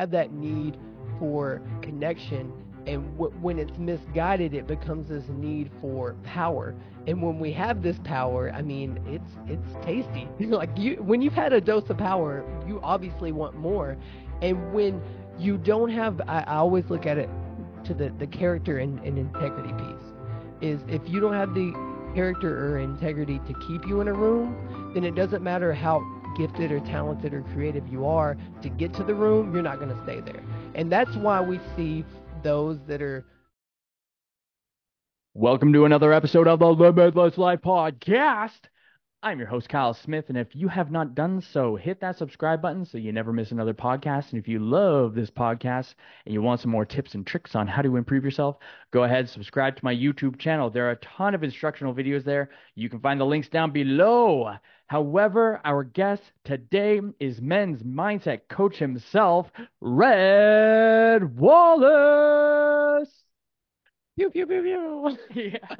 have that need for connection and w- when it's misguided it becomes this need for power. And when we have this power i mean it's it's tasty. Like you when you've had a dose of power you obviously want more. And when you don't have i, I always look at it to the, the character and, and integrity piece is if you don't have the character or integrity to keep you in a room then it doesn't matter how gifted or talented or creative you are to get to the room you're not going to stay there and that's why we see those that are Welcome to another episode of the Limitless Life Podcast. I'm your host, Kyle Smith, and if you have not done so, hit that subscribe button so you never miss another podcast. And if you love this podcast and you want some more tips and tricks on how to improve yourself, go ahead and subscribe to my YouTube channel. There are a ton of instructional videos there. You can find the links down below. However, our guest today is men's mindset coach himself, Red Wallace. pew pew pew pew yeah.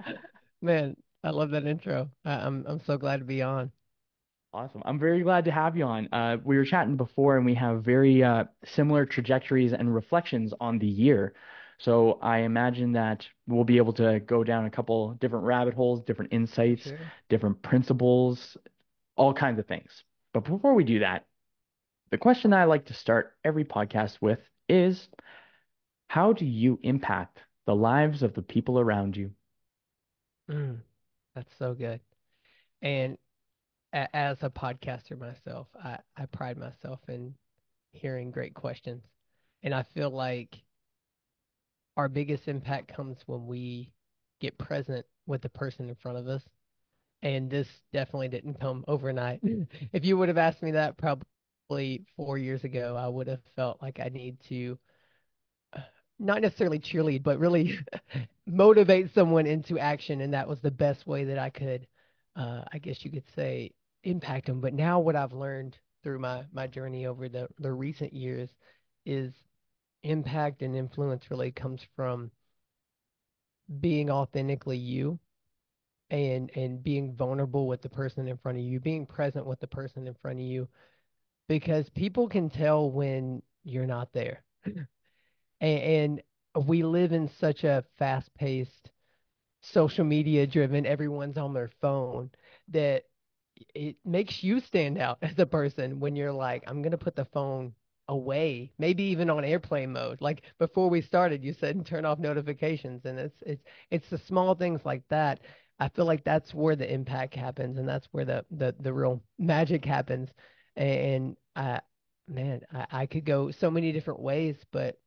man i love that intro I, i'm i'm so glad to be on Awesome. I'm very glad to have you on. Uh, we were chatting before, and we have very uh, similar trajectories and reflections on the year. So I imagine that we'll be able to go down a couple different rabbit holes, different insights, Sure. different principles, all kinds of things. But before we do that, the question I like to start every podcast with is how do you impact the lives of the people around you? Mm, that's so good. And as a podcaster myself, I, I pride myself in hearing great questions. And I feel like our biggest impact comes when we get present with the person in front of us. And this definitely didn't come overnight. If you would have asked me that probably four years ago, I would have felt like I need to uh, not necessarily cheerlead, but really motivate someone into action. And that was the best way that I could, uh, I guess you could say, impact them. But now what I've learned through my, my journey over the, the recent years is impact and influence really comes from being authentically you and and being vulnerable with the person in front of you, being present with the person in front of you because people can tell when you're not there. and, and we live in such a fast-paced social media driven everyone's on their phone that it makes you stand out as a person when you're like I'm going to put the phone away, maybe even on airplane mode. Like before we started, you said turn off notifications, and it's it's it's the small things like that. I feel like that's where the impact happens, and that's where the the the real magic happens. And I, man, I, I could go so many different ways, but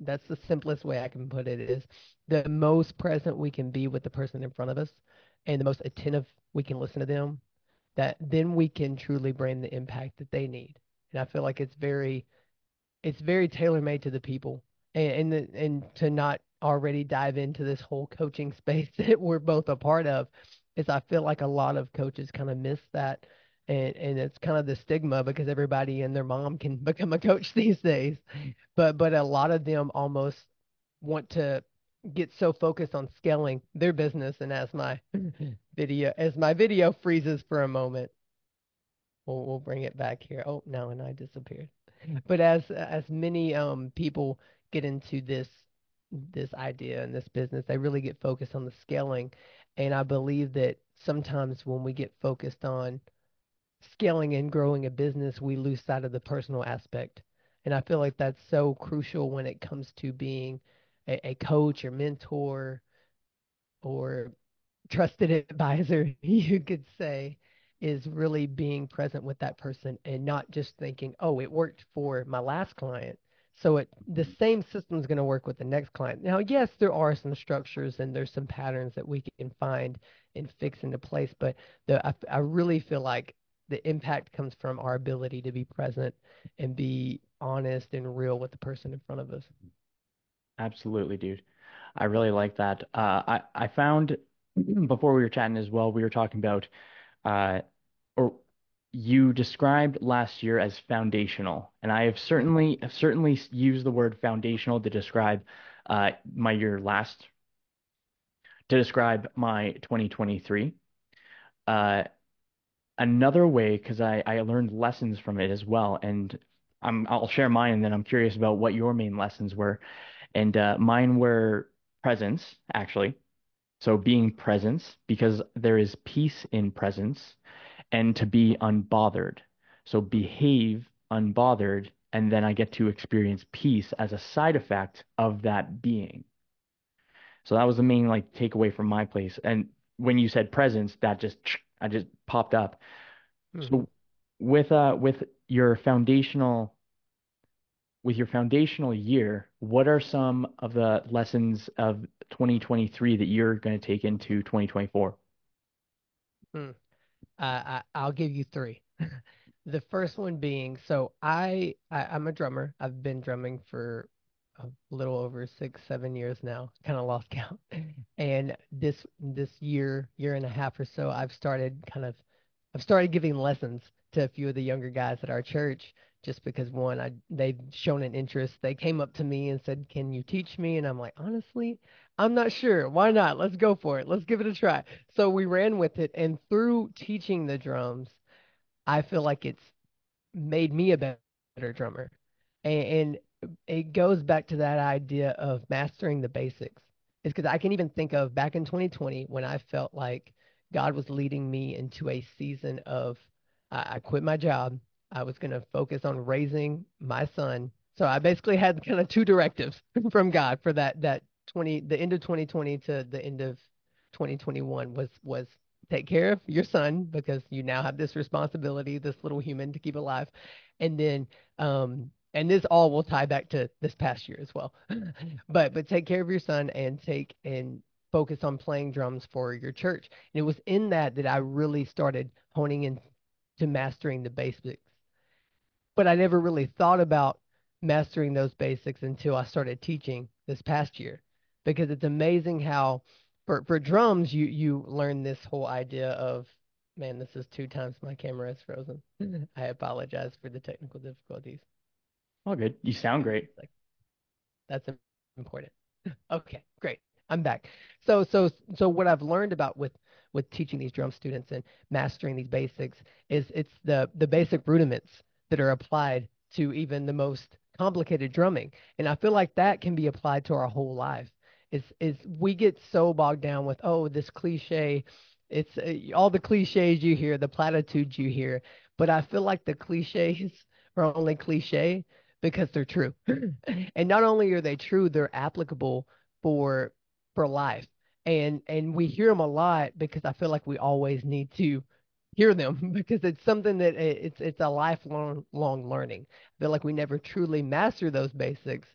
that's the simplest way I can put it is the most present we can be with the person in front of us, and the most attentive we can listen to them. That then we can truly bring the impact that they need. And I feel like it's very it's very tailor made to the people and and, the, and to not already dive into this whole coaching space that we're both a part of is I feel like a lot of coaches kind of miss that. And and it's kind of the stigma because everybody and their mom can become a coach these days. But but a lot of them almost want to get so focused on scaling their business and as my video as my video freezes for a moment. We'll we'll bring it back here. Oh no and I disappeared. But as as many um people get into this this idea and this business they really get focused on the scaling and i believe that sometimes when we get focused on scaling and growing a business we lose sight of the personal aspect and i feel like that's so crucial when it comes to being a, a coach or mentor or trusted advisor you could say is really being present with that person and not just thinking, oh, it worked for my last client. So it the same system is going to work with the next client. Now, yes, there are some structures and there's some patterns that we can find and fix into place, but the I, I really feel like the impact comes from our ability to be present and be honest and real with the person in front of us. Absolutely, dude. I really like that. Uh, I I found before we were chatting as well, we were talking about uh, or you described last year as foundational, and I have certainly have certainly used the word foundational to describe uh, my year last to describe my 2023. Uh, another way, because I I learned lessons from it as well, and I'm I'll share mine and then I'm curious about what your main lessons were. And uh, mine were presence, actually. So being presence because there is peace in presence and to be unbothered. So behave unbothered and then I get to experience peace as a side effect of that being. So that was the main like takeaway from my place. And when you said presence, that just I just popped up. Hmm. So with uh with your foundational with your foundational year, what are some of the lessons of 2023 that you're going to take into 2024? Hmm. Uh, I, will give you three. the first one being, so I, I I'm a drummer. I've been drumming for a little over six, seven years now. Kind of lost count. And this this year, year and a half or so, I've started kind of, I've started giving lessons to a few of the younger guys at our church just because one, I they've shown an interest. They came up to me and said, "Can you teach me?" And I'm like, honestly, I'm not sure. Why not? Let's go for it. Let's give it a try. So we ran with it, and through teaching the drums, I feel like it's made me a better drummer. And, and it goes back to that idea of mastering the basics. Is because I can even think of back in 2020 when I felt like God was leading me into a season of I, I quit my job I was going to focus on raising my son. So I basically had kind of two directives from God for that that 20 the end of 2020 to the end of 2021 was was take care of your son because you now have this responsibility, this little human to keep alive. And then um and this all will tie back to this past year as well. but but take care of your son and take and focus on playing drums for your church. And it was in that that I really started honing in to mastering the basics but I never really thought about mastering those basics until I started teaching this past year because it's amazing how for for drums you you learn this whole idea of man this is two times my camera is frozen. I apologize for the technical difficulties. All good. You sound great. Like that's important. Okay great. I'm back. So so so what I've learned about with with teaching these drum students and mastering these basics is it's the the basic rudiments that are applied to even the most complicated drumming. And I feel like that can be applied to our whole life. Is is we get so bogged down with oh this cliche, it's uh, all the cliches you hear, the platitudes you hear, but I feel like the cliches are only cliche because they're true. and not only are they true, they're applicable for for life. And and we hear them a lot because I feel like we always need to hear them because it's something that it's it's a lifelong long learning. I feel like we never truly master those basics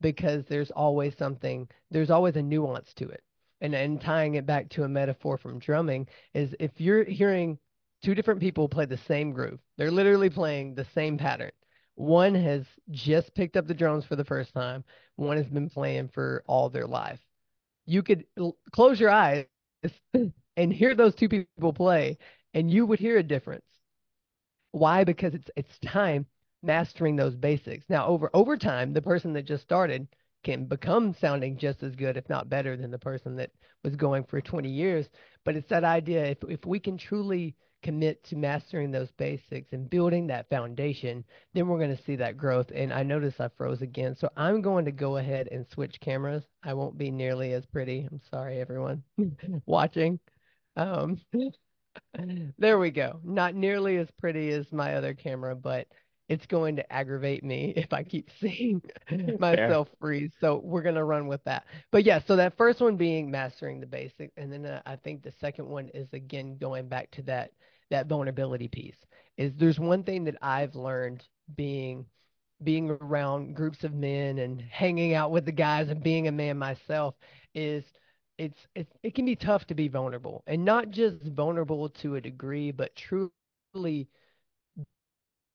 because there's always something there's always a nuance to it. And and tying it back to a metaphor from drumming is if you're hearing two different people play the same groove, they're literally playing the same pattern. One has just picked up the drums for the first time. One has been playing for all their life. You could l- close your eyes and hear those two people play and you would hear a difference. Why? Because it's it's time mastering those basics. Now over over time, the person that just started can become sounding just as good, if not better, than the person that was going for 20 years. But it's that idea if if we can truly commit to mastering those basics and building that foundation, then we're going to see that growth. And I notice I froze again. So I'm going to go ahead and switch cameras. I won't be nearly as pretty. I'm sorry, everyone watching. Um, there we go. Not nearly as pretty as my other camera, but it's going to aggravate me if I keep seeing myself Fair. freeze. So we're going to run with that. But yeah, so that first one being mastering the basic. And then uh, I think the second one is again going back to that that vulnerability piece. Is there's one thing that I've learned being being around groups of men and hanging out with the guys and being a man myself is it's it, it can be tough to be vulnerable and not just vulnerable to a degree but truly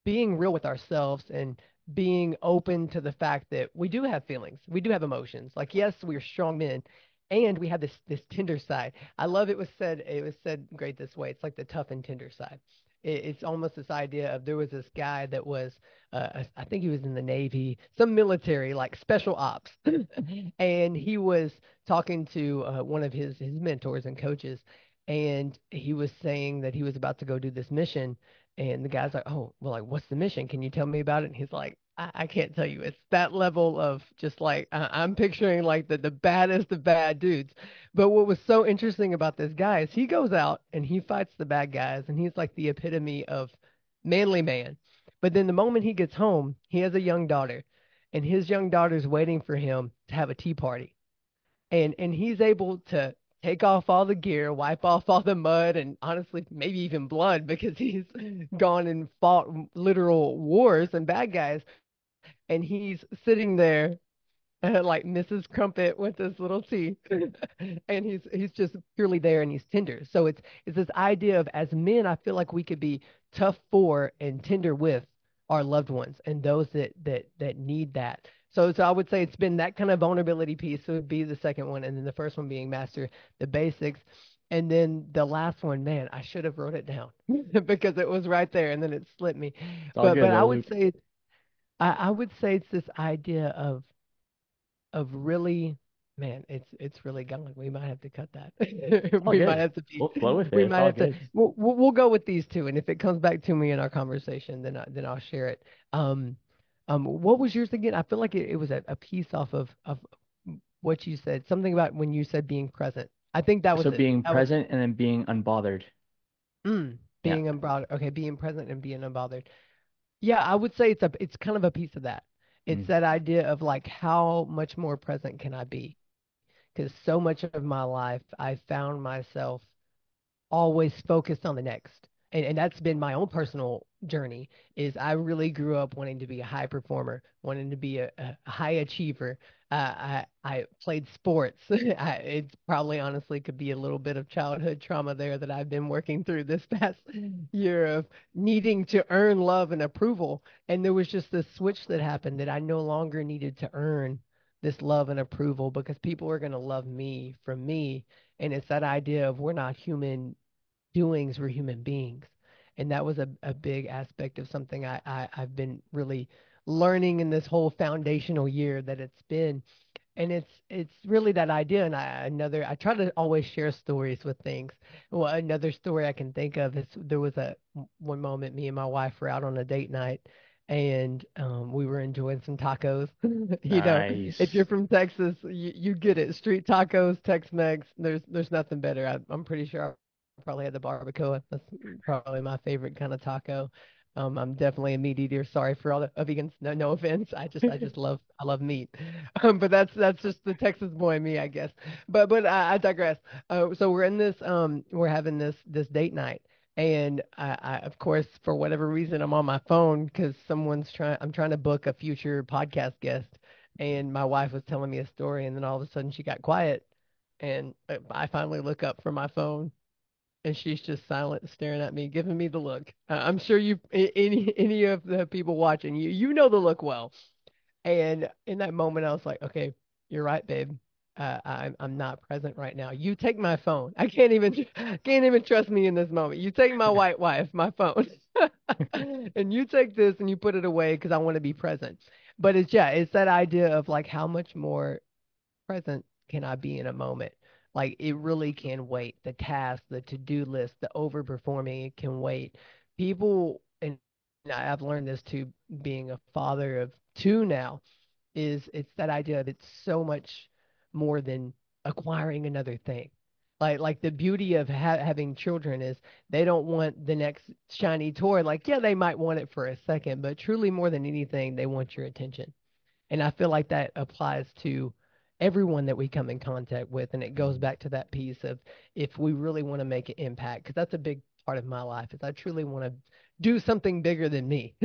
being real with ourselves and being open to the fact that we do have feelings we do have emotions. Like yes we're strong men and we have this this tender side. I love it was said it was said great this way it's like the tough and tender side it's almost this idea of there was this guy that was uh, I think he was in the Navy, some military like special ops, and he was talking to uh, one of his his mentors and coaches, and he was saying that he was about to go do this mission, And the guy's like, "Oh, well, like, what's the mission? Can you tell me about it?" And he's like, "I, I can't tell you. It's that level of just like I- I'm picturing like the the baddest of bad dudes." But what was so interesting about this guy is he goes out and he fights the bad guys, and he's like the epitome of manly man. But then the moment he gets home, he has a young daughter, and his young daughter's waiting for him to have a tea party and and he's able to take off all the gear, wipe off all the mud, and honestly, maybe even blood because he's gone and fought literal wars and bad guys, and he's sitting there. Uh, like Mrs. Crumpet with his little tea, and he's he's just purely there, and he's tender. So it's it's this idea of as men, I feel like we could be tough for and tender with our loved ones and those that that that need that. So, so I would say it's been that kind of vulnerability piece would be the second one, and then the first one being master the basics, and then the last one, man, I should have wrote it down because it was right there, and then it slipped me. But good but I though, would say I, I would say it's this idea of of really, man, it's it's really gone. We might have to cut that. All We might have to be. We'll flow with it. We might have to. good. We'll, we'll we'll go with these two, and if it comes back to me in our conversation, then I, then I'll share it. Um, um, what was yours again? I feel like it, it was a, a piece off of of what you said. Something about when you said being present. I think that was So it. being That was present and then being unbothered. mm, Yeah. being unbothered. Okay, being present and being unbothered. Yeah, I would say it's a it's kind of a piece of that. It's Mm. that idea of like how much more present can I be? Because so much of my life I found myself always focused on the next. And, and that's been my own personal journey is I really grew up wanting to be a high performer, wanting to be a, a high achiever. Uh, I I played sports. I, it probably honestly could be a little bit of childhood trauma there that I've been working through this past year of needing to earn love and approval. And there was just this switch that happened that I no longer needed to earn this love and approval because people are going to love me from me. And it's that idea of we're not human doings we're human beings. And that was a, a big aspect of something I, I, I've been really learning in this whole foundational year that it's been. And it's it's really that idea. And I another I try to always share stories with things. Well, another story I can think of is there was a one moment me and my wife were out on a date night and um, we were enjoying some tacos. You know, if you're from Texas, you, you get it. Street tacos, Tex-Mex. There's there's nothing better. I, I'm pretty sure I probably had the barbacoa. That's probably my favorite kind of taco. Um, I'm definitely a meat eater. Sorry for all the uh, vegans. No, no offense. I just I just love I love meat. Um, but that's that's just the Texas boy me, I guess. But but I, I digress. Uh, so we're in this um we're having this this date night. And I, I, of course, for whatever reason, I'm on my phone because someone's trying. I'm trying to book a future podcast guest, and my wife was telling me a story, and then all of a sudden she got quiet, and uh, I finally look up from my phone, and she's just silent, staring at me, giving me the look. Uh, I'm sure you, any any of the people watching you, you know the look well. And in that moment, I was like, okay, you're right, babe. Uh, I'm I'm not present right now. You take my phone. I can't even can't even trust me in this moment. You take my white wife, my phone, and you take this and you put it away because I want to be present. But it's yeah, it's that idea of like how much more present can I be in a moment? Like it really can wait. The task, the to-do list, the overperforming, it can wait. People, and I've learned this too, being a father of two now, is it's that idea of it's so much more than acquiring another thing. Like like the beauty of ha having children is they don't want the next shiny toy. Like yeah, they might want it for a second, but truly more than anything, they want your attention. And I feel like that applies to everyone that we come in contact with. And it goes back to that piece of if we really want to make an impact, because that's a big part of my life, is I truly want to do something bigger than me.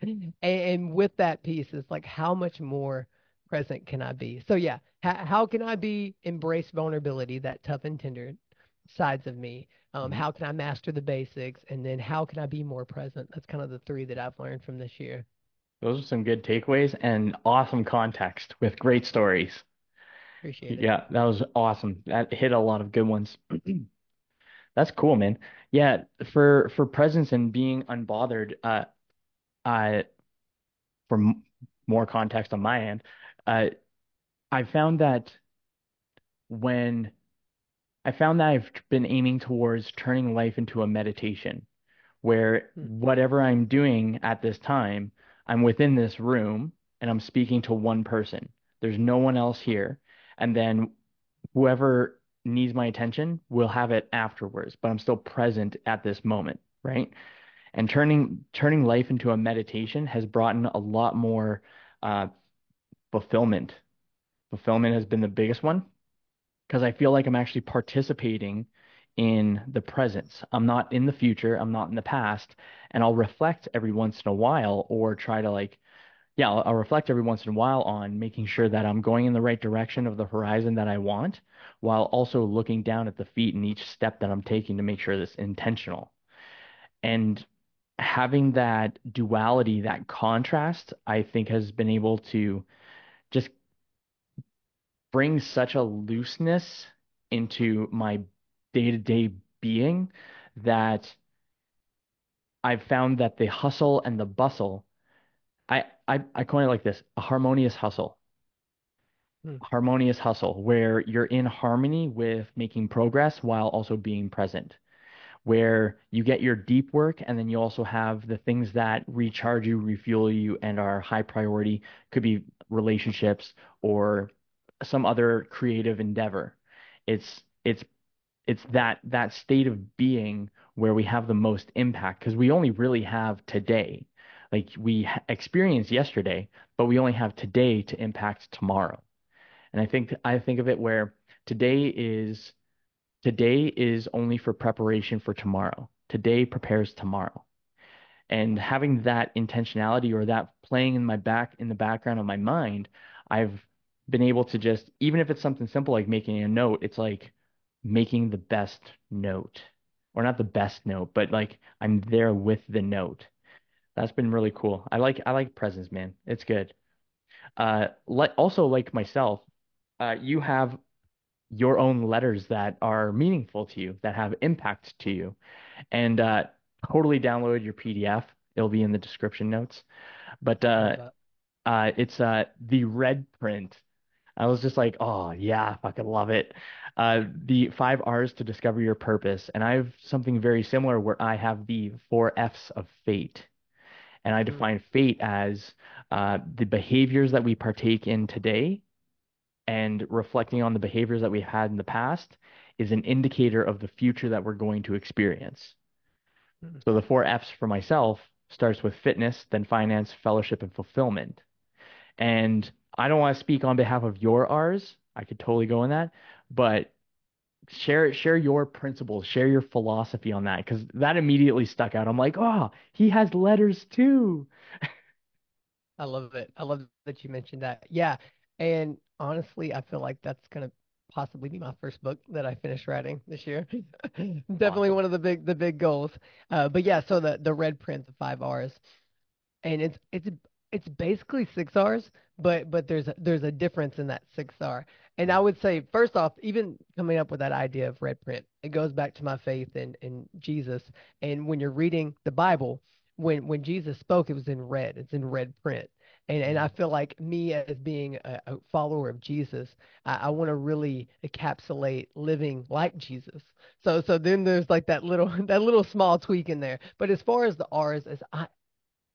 and, and with that piece, it's like how much more present can I be? So yeah, how, how can I be embrace vulnerability, that tough and tender sides of me? Um, Mhm. how can I master the basics? And then how can I be more present? That's kind of the three that I've learned from this year. Those are some good takeaways and awesome context with great stories. Appreciate it. Yeah, that was awesome. That hit a lot of good ones. That's cool, man. Yeah, for for presence and being unbothered, uh, I for m more context on my end, uh, I found that when I found that I've been aiming towards turning life into a meditation where Hmm. whatever I'm doing at this time, I'm within this room and I'm speaking to one person. There's no one else here. And then whoever needs my attention will have it afterwards, but I'm still present at this moment, right? And turning turning life into a meditation has brought in a lot more uh, fulfillment. Fulfillment has been the biggest one because I feel like I'm actually participating in the presence. I'm not in the future, I'm not in the past, and I'll reflect every once in a while or try to like yeah, I'll, I'll reflect every once in a while on making sure that I'm going in the right direction of the horizon that I want, while also looking down at the feet and each step that I'm taking to make sure that's intentional. And having that duality, that contrast, I think has been able to just bring such a looseness into my day-to-day being that I've found that the hustle and the bustle, I, I, I coin it like this, a harmonious hustle. Hmm. Harmonious hustle, where you're in harmony with making progress while also being present, where you get your deep work and then you also have the things that recharge you, refuel you, and are high priority. Could be relationships or some other creative endeavor. It's it's it's that that state of being where we have the most impact because we only really have today. Like we experienced yesterday, but we only have today to impact tomorrow. And I think I think of it where today is today is only for preparation for tomorrow. Today prepares tomorrow. And having that intentionality or that playing in my back in the background of my mind, I've been able to just even if it's something simple like making a note, it's like making the best note. Or not the best note, but like I'm there with the note. That's been really cool. I like I like presence, man. It's good. Uh, like also like myself, uh, you have your own letters that are meaningful to you, that have impact to you. And uh, totally download your PDF. It'll be in the description notes. But uh, uh, it's uh, the red print. I was just like, oh yeah, I fucking love it. Uh, the five R's to discover your purpose. And I have something very similar where I have the four F's of fate. And I Hmm. define fate as uh, the behaviors that we partake in today and reflecting on the behaviors that we had in the past is an indicator of the future that we're going to experience. Hmm. So the four F's for myself starts with fitness, then finance, fellowship, and fulfillment. And I don't want to speak on behalf of your R's. I could totally go in that, but share share your principles, share your philosophy on that because that immediately stuck out. I'm like, oh, he has letters too. I love it. I love that you mentioned that. Yeah. And honestly, I feel like that's gonna possibly be my first book that I finish writing this year. Definitely Awesome. one of the big the big goals. Uh, but yeah, so the the red print, the five R's, and it's it's it's basically six R's, but but there's a, there's a difference in that six R. And I mm. would say first off, even coming up with that idea of red print, it goes back to my faith in in Jesus. And when you're reading the Bible, when when Jesus spoke, it was in red. It's in red print. And and mm. I feel like me as being a, a follower of Jesus, I, I want to really encapsulate living like Jesus. So so then there's like that little that little small tweak in there. But as far as the R's, as I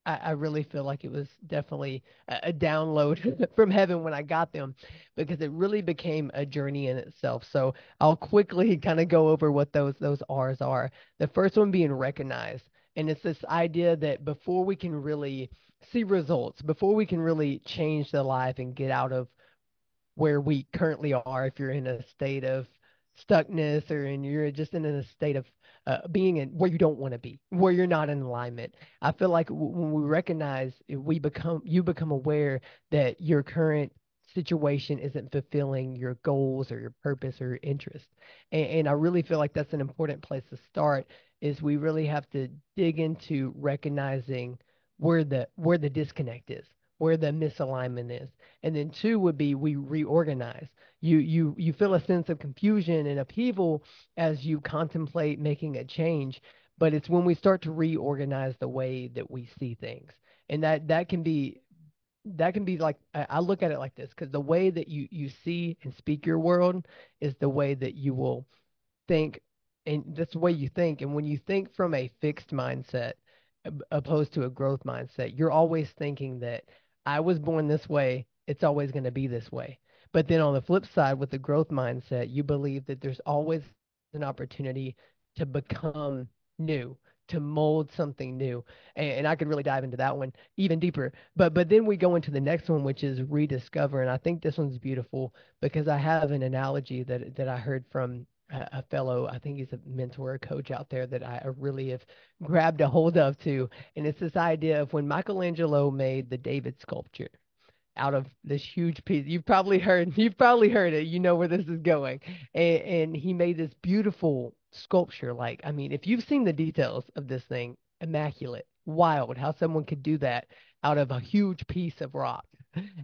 I, I really feel like it was definitely a, a download from heaven when I got them because it really became a journey in itself. So I'll quickly kind of go over what those those R's are. The first one being recognized. And it's this idea that before we can really see results, before we can really change the life and get out of where we currently are if you're in a state of stuckness or and you're just in a state of uh, being in where you don't want to be, where you're not in alignment. I feel like w- when we recognize we become you become aware that your current situation isn't fulfilling your goals or your purpose or your interest. And, and I really feel like that's an important place to start is we really have to dig into recognizing where the where the disconnect is, where the misalignment is and then two would be we reorganize you you you feel a sense of confusion and upheaval as you contemplate making a change but it's when we start to reorganize the way that we see things and that that can be that can be like I, look at it like this because the way that you you see and speak your world is the way that you will think and that's the way you think. And when you think from a fixed mindset opposed to a growth mindset, you're always thinking that I was born this way, it's always going to be this way. But then on the flip side, with the growth mindset, you believe that there's always an opportunity to become new, to mold something new. And, and, I could really dive into that one even deeper. But but then we go into the next one, which is rediscover. And I think this one's beautiful because I have an analogy that that I heard from a, fellow, I think he's a mentor, a coach out there that I really have grabbed a hold of too. And it's this idea of when Michelangelo made the David sculpture out of this huge piece. You've probably heard you've probably heard it. You know where this is going. And, and he made this beautiful sculpture. Like, I mean, if you've seen the details of this thing, immaculate, wild, how someone could do that out of a huge piece of rock.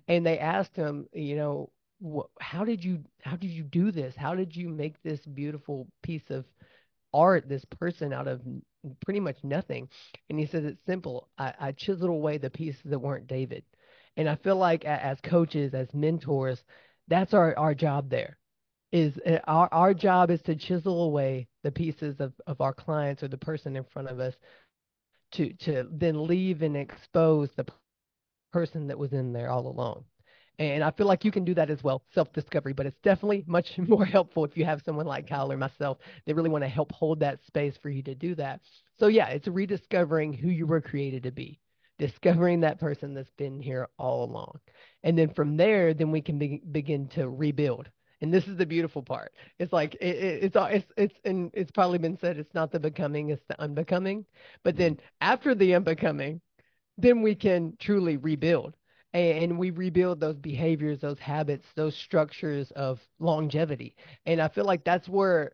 And they asked him, you know, how did you how did you do this? How did you make this beautiful piece of art, this person out of pretty much nothing? And he says it's simple. I, I chiseled away the pieces that weren't David. And I feel like as coaches, as mentors, that's our, our job there. Is uh, our our job is to chisel away the pieces of, of our clients or the person in front of us to to then leave and expose the person that was in there all along. And I feel like you can do that as well, self discovery, but it's definitely much more helpful if you have someone like Kyle or myself that really want to help hold that space for you to do that. So, yeah, it's rediscovering who you were created to be discovering that person that's been here all along. And then from there, then we can be, begin to rebuild. And this is the beautiful part. It's like it, it, it's it's it's and it's probably been said. It's not the becoming, it's the unbecoming. But then mm-hmm. after the unbecoming, then we can truly rebuild, and, and we rebuild those behaviors, those habits, those structures of longevity. And I feel like that's where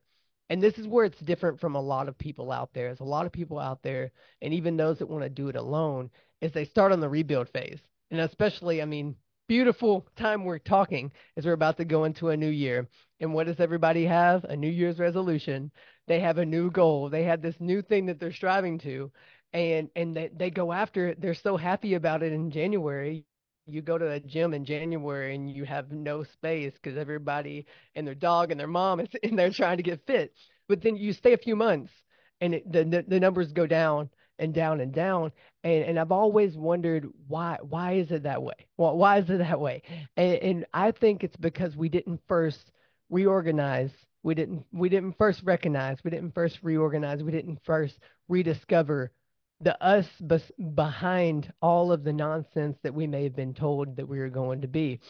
and this is where it's different from a lot of people out there. There's a lot of people out there, and even those that want to do it alone, is they start on the rebuild phase. And especially, I mean, beautiful time we're talking as we're about to go into a new year. And what does everybody have? A New Year's resolution. They have a new goal. They have this new thing that they're striving to. And and they, they go after it. They're so happy about it in January. You go to a gym in January and you have no space because everybody and their dog and their mom is in there trying to get fit. But then you stay a few months and it, the, the the numbers go down and down and down and and I've always wondered why why is it that way? Well, why is it that way? And, and I think it's because we didn't first reorganize. We didn't we didn't first recognize. We didn't first reorganize. We didn't first rediscover the us bes- behind all of the nonsense that we may have been told that we were going to be.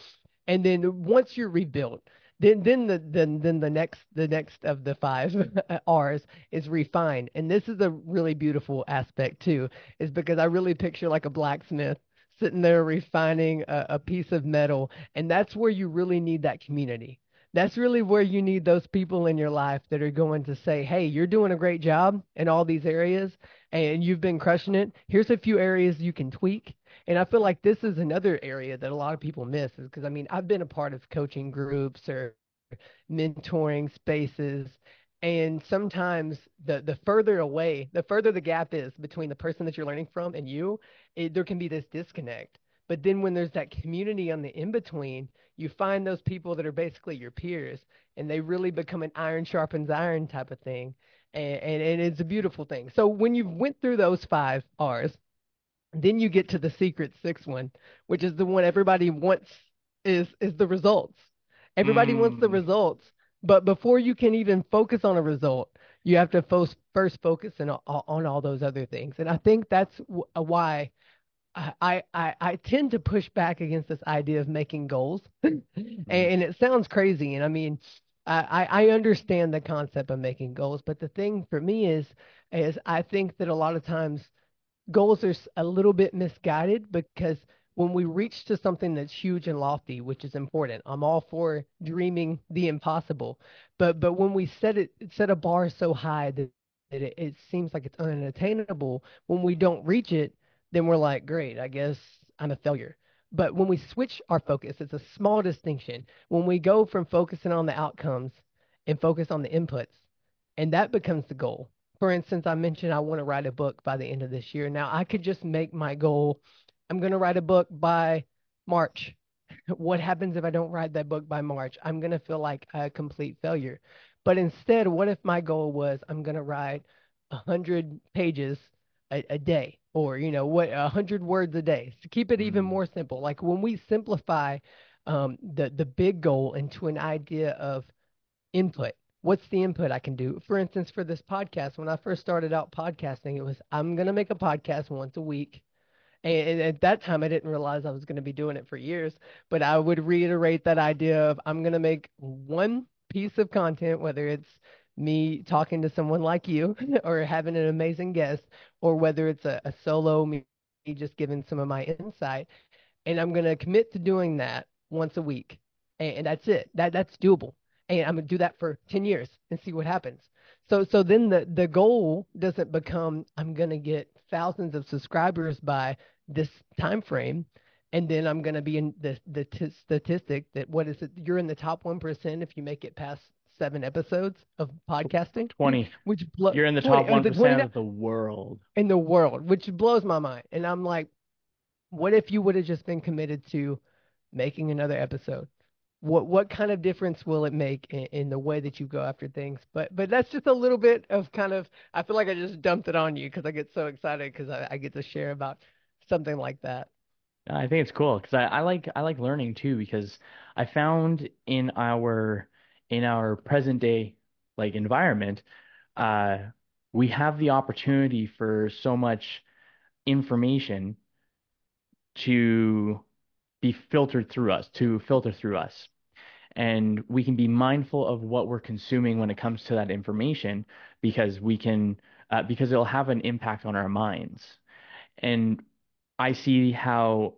And then once you're rebuilt, then then the then then the next the next of the five R's is refine. And this is a really beautiful aspect too, is because I really picture like a blacksmith sitting there refining a, a piece of metal, and that's where you really need that community. That's really where you need those people in your life that are going to say, "Hey, you're doing a great job in all these areas, and you've been crushing it. Here's a few areas you can tweak." And I feel like this is another area that a lot of people miss is because I mean, I've been a part of coaching groups or mentoring spaces and sometimes the the further away, the further the gap is between the person that you're learning from and you, it, there can be this disconnect. But then when there's that community on the in between, you find those people that are basically your peers, and they really become an iron sharpens iron type of thing, and and, and it's a beautiful thing. So when you went through those five R's, then you get to the secret sixth one, which is the one everybody wants is is the results. Everybody mm. wants the mm. results, but before you can even focus on a result, you have to first first focus on, on all those other things. And I think that's why I, I I tend to push back against this idea of making goals, and, mm-hmm. and it sounds crazy. And I mean, I I understand the concept of making goals, but the thing for me is is I think that a lot of times goals are a little bit misguided because when we reach to something that's huge and lofty, which is important, I'm all for dreaming the impossible. But but when we set it set a bar so high that, that it, it seems like it's unattainable, when we don't reach it, then we're like, great, I guess I'm a failure. But when we switch our focus, it's a small distinction. When we go from focusing on the outcomes and focus on the inputs, and that becomes the goal. For instance, I mentioned I want to write a book by the end of this year. Now, I could just make my goal I'm going to write a book by March. what happens if I don't write that book by March? I'm going to feel like a complete failure. But instead, what if my goal was I'm gonna write hundred pages a, a day, or you know what, a hundred words a day to keep it even Mm. more simple. Like when we simplify um, the the big goal into an idea of input. What's the input I can do? For instance, for this podcast, when I first started out podcasting, it was I'm gonna make a podcast once a week. And at that time, I didn't realize I was going to be doing it for years. But I would reiterate that idea of I'm going to make one piece of content, whether it's me talking to someone like you or having an amazing guest, or whether it's a, a solo me just giving some of my insight. And I'm going to commit to doing that once a week. And, and that's it. That that's doable. And I'm going to do that for 10 years and see what happens. So so then the the goal doesn't become I'm going to get thousands of subscribers by this time frame and then I'm going to be in the the t- statistic that what is it you're in the top 1% if you make it past 7 episodes of podcasting 20. which blo- You're in the top 20 1% of the world. in the world which blows my mind. And I'm like what if you would have just been committed to making another episode? What what kind of difference will it make in, in the way that you go after things? But but that's just a little bit of kind of i feel like i just dumped it on you because i get so excited because I, I get to share about something like that. I think it's cool because I, I like I like learning too because I found in our in our present day like environment, uh, we have the opportunity for so much information to be filtered through us, to filter through us. And we can be mindful of what we're consuming when it comes to that information because we can, uh, because it'll have an impact on our minds. And I see how,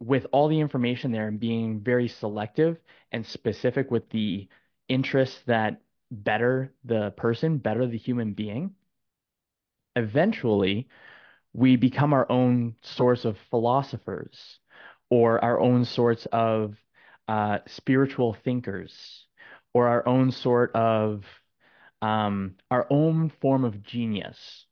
with all the information there and being very selective and specific with the interests that better the person, better the human being, eventually we become our own source of philosophers or our own sorts of uh, spiritual thinkers or our own sort of um, our own form of genius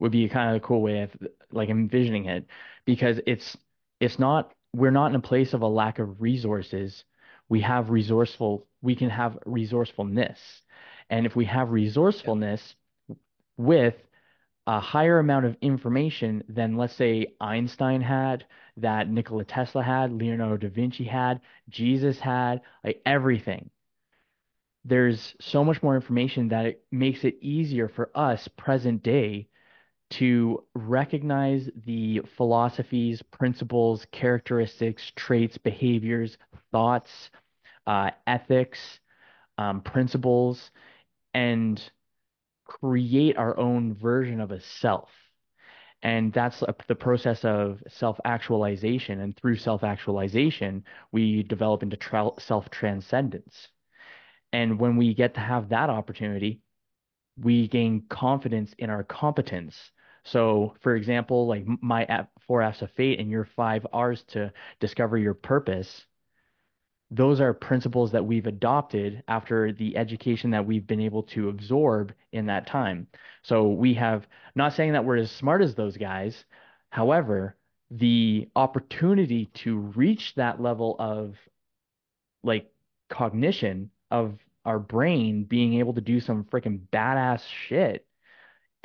would be kind of a cool way of like envisioning it because it's it's not we're not in a place of a lack of resources. We have resourceful we can have resourcefulness. And if we have resourcefulness with a higher amount of information than, let's say, Einstein had, that Nikola Tesla had, Leonardo da Vinci had, Jesus had, like everything. There's so much more information that it makes it easier for us present day to recognize the philosophies, principles, characteristics, traits, behaviors, thoughts, uh, ethics, um, principles, and create our own version of a self. And that's a, the process of self-actualization. And through self-actualization, we develop into tra self-transcendence. And when we get to have that opportunity, we gain confidence in our competence. So, for example, like my four F's of fate and your five R's to discover your purpose, those are principles that we've adopted after the education that we've been able to absorb in that time. So we have, not saying that we're as smart as those guys. However, the opportunity to reach that level of like cognition of our brain being able to do some freaking badass shit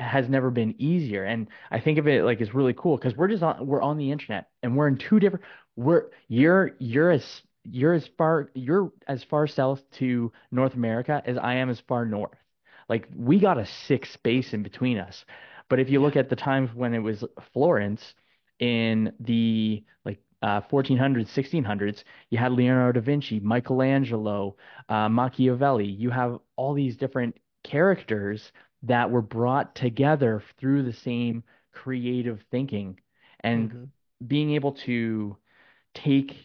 has never been easier. And I think of it like it's really cool because we're just on we're on the internet and we're in two different we're you're you're as you're as far you're as far south to North America as I am as far north. Like we got a six space in between us. But if you look at the times when it was Florence in the like uh, 1400s, 1600s, you had Leonardo da Vinci, Michelangelo, uh, Machiavelli. You have all these different characters that were brought together through the same creative thinking and hmm being able to take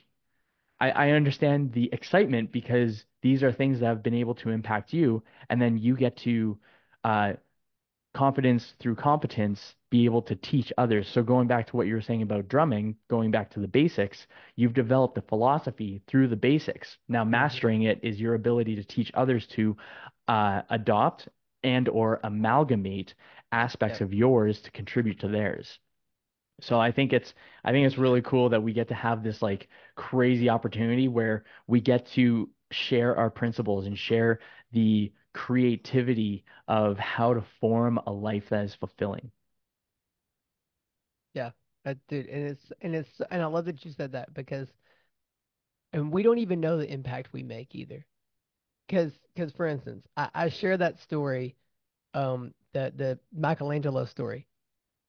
I, I understand the excitement because these are things that have been able to impact you. And then you get to uh, confidence through competence be able to teach others. So going back to what you were saying about drumming going back to the basics you've developed a philosophy through the basics. Now hmm mastering it is your ability to teach others to uh, adopt and or amalgamate aspects of yours to contribute to theirs. So I think it's I think it's really cool that we get to have this like crazy opportunity where we get to share our principles and share the creativity of how to form a life that is fulfilling. Yeah, uh, dude, and it's and it's and I love that you said that because, and we don't even know the impact we make either. Because because for instance, I, I share that story, um, the the Michelangelo story,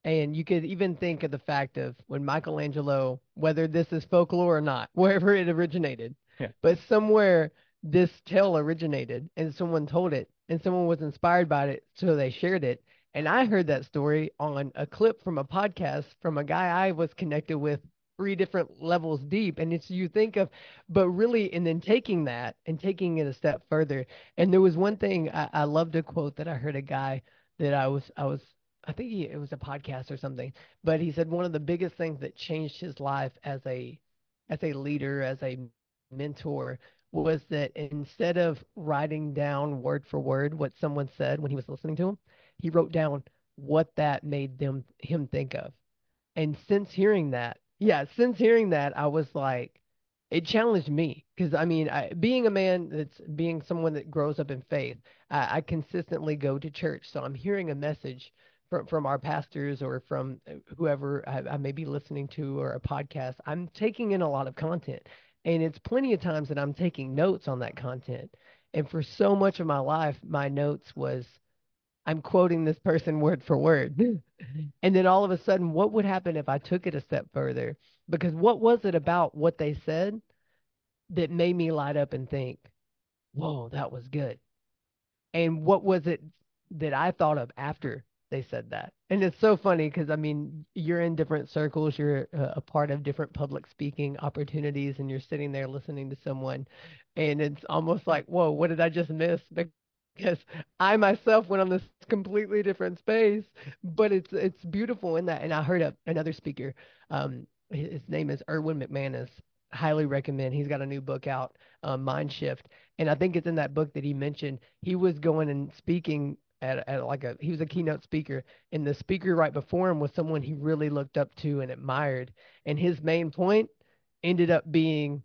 and you could even think of the fact of when Michelangelo, whether this is folklore or not, wherever it originated, Yeah. but somewhere this tale originated and someone told it and someone was inspired by it, so they shared it. And I heard that story on a clip from a podcast from a guy I was connected with three different levels deep. And it's you think of, but really, and then taking that and taking it a step further. And there was one thing I, I loved a quote that I heard a guy that I was I was I think he, it was a podcast or something, but he said one of the biggest things that changed his life as a as a leader, as a mentor, was that instead of writing down word for word what someone said when he was listening to him, he wrote down what that made them him think of. And since hearing that, yeah, since hearing that, I was like, it challenged me because I mean, I, being a man that's being someone that grows up in faith, I, I consistently go to church, so I'm hearing a message from from our pastors or from uh, whoever I, I may be listening to or a podcast. I'm taking in a lot of content, and it's plenty of times that I'm taking notes on that content. And for so much of my life, my notes was I'm quoting this person word for word. And then all of a sudden, what would happen if I took it a step further? Because what was it about what they said that made me light up and think, whoa, that was good? And what was it that I thought of after they said that? And it's so funny because I mean, you're in different circles, you're a, a part of different public speaking opportunities, and you're sitting there listening to someone, and it's almost like, whoa, what did I just miss? Because I myself went on this completely different space, but it's it's beautiful in that. And I heard a, another speaker, um, his name is Erwin McManus. Highly recommend. He's got a new book out, um, Mind Shift, and I think it's in that book that he mentioned he was going and speaking at, at like a he was a keynote speaker, and the speaker right before him was someone he really looked up to and admired, and his main point ended up being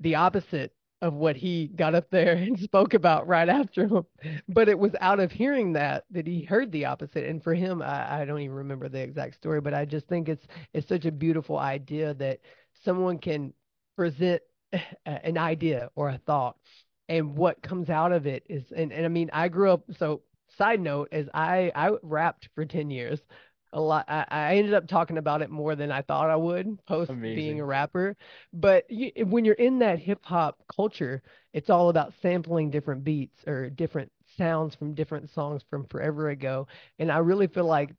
the opposite of what he got up there and spoke about right after him. But it was out of hearing that that he heard the opposite. And for him, I, I don't even remember the exact story, but I just think it's it's such a beautiful idea that someone can present an idea or a thought, and what comes out of it is. And, and I mean, I grew up. So side note is I I rapped for ten years a lot. I, I ended up talking about it more than I thought I would post being a rapper. But you, when you're in that hip hop culture, it's all about sampling different beats or different sounds from different songs from forever ago. And I really feel like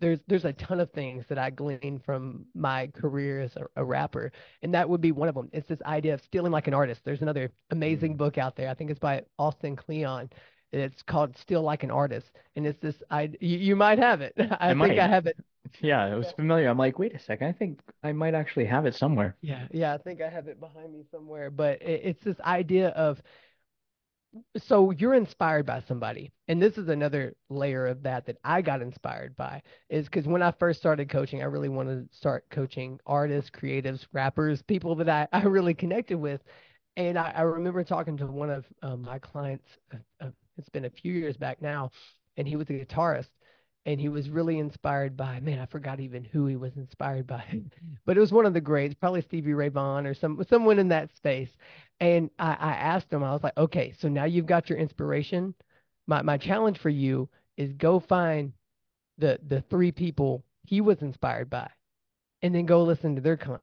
there's there's a ton of things that I glean from my career as a, a rapper, and that would be one of them. It's this idea of stealing like an artist. There's another amazing Mm. book out there. I think it's by Austin Kleon. It's called Steal Like an Artist, and it's this. I you, you might have it. I I think I have it Yeah, it was familiar. I'm like, wait a second. I think I might actually have it somewhere. Yeah, yeah, I think I have it behind me somewhere, but it, it's this idea of so you're inspired by somebody. And this is another layer of that that I got inspired by is because when I first started coaching, I really wanted to start coaching artists, creatives, rappers, people that I, I really connected with. And I, I remember talking to one of um, my clients, uh, uh, it's been a few years back now, and he was a guitarist. And he was really inspired by, man, I forgot even who he was inspired by, but it was one of the greats, probably Stevie Ray Vaughan or some someone in that space. And I, I asked him, I was like, okay, so now you've got your inspiration. My my challenge for you is go find the the three people he was inspired by, and then go listen to their con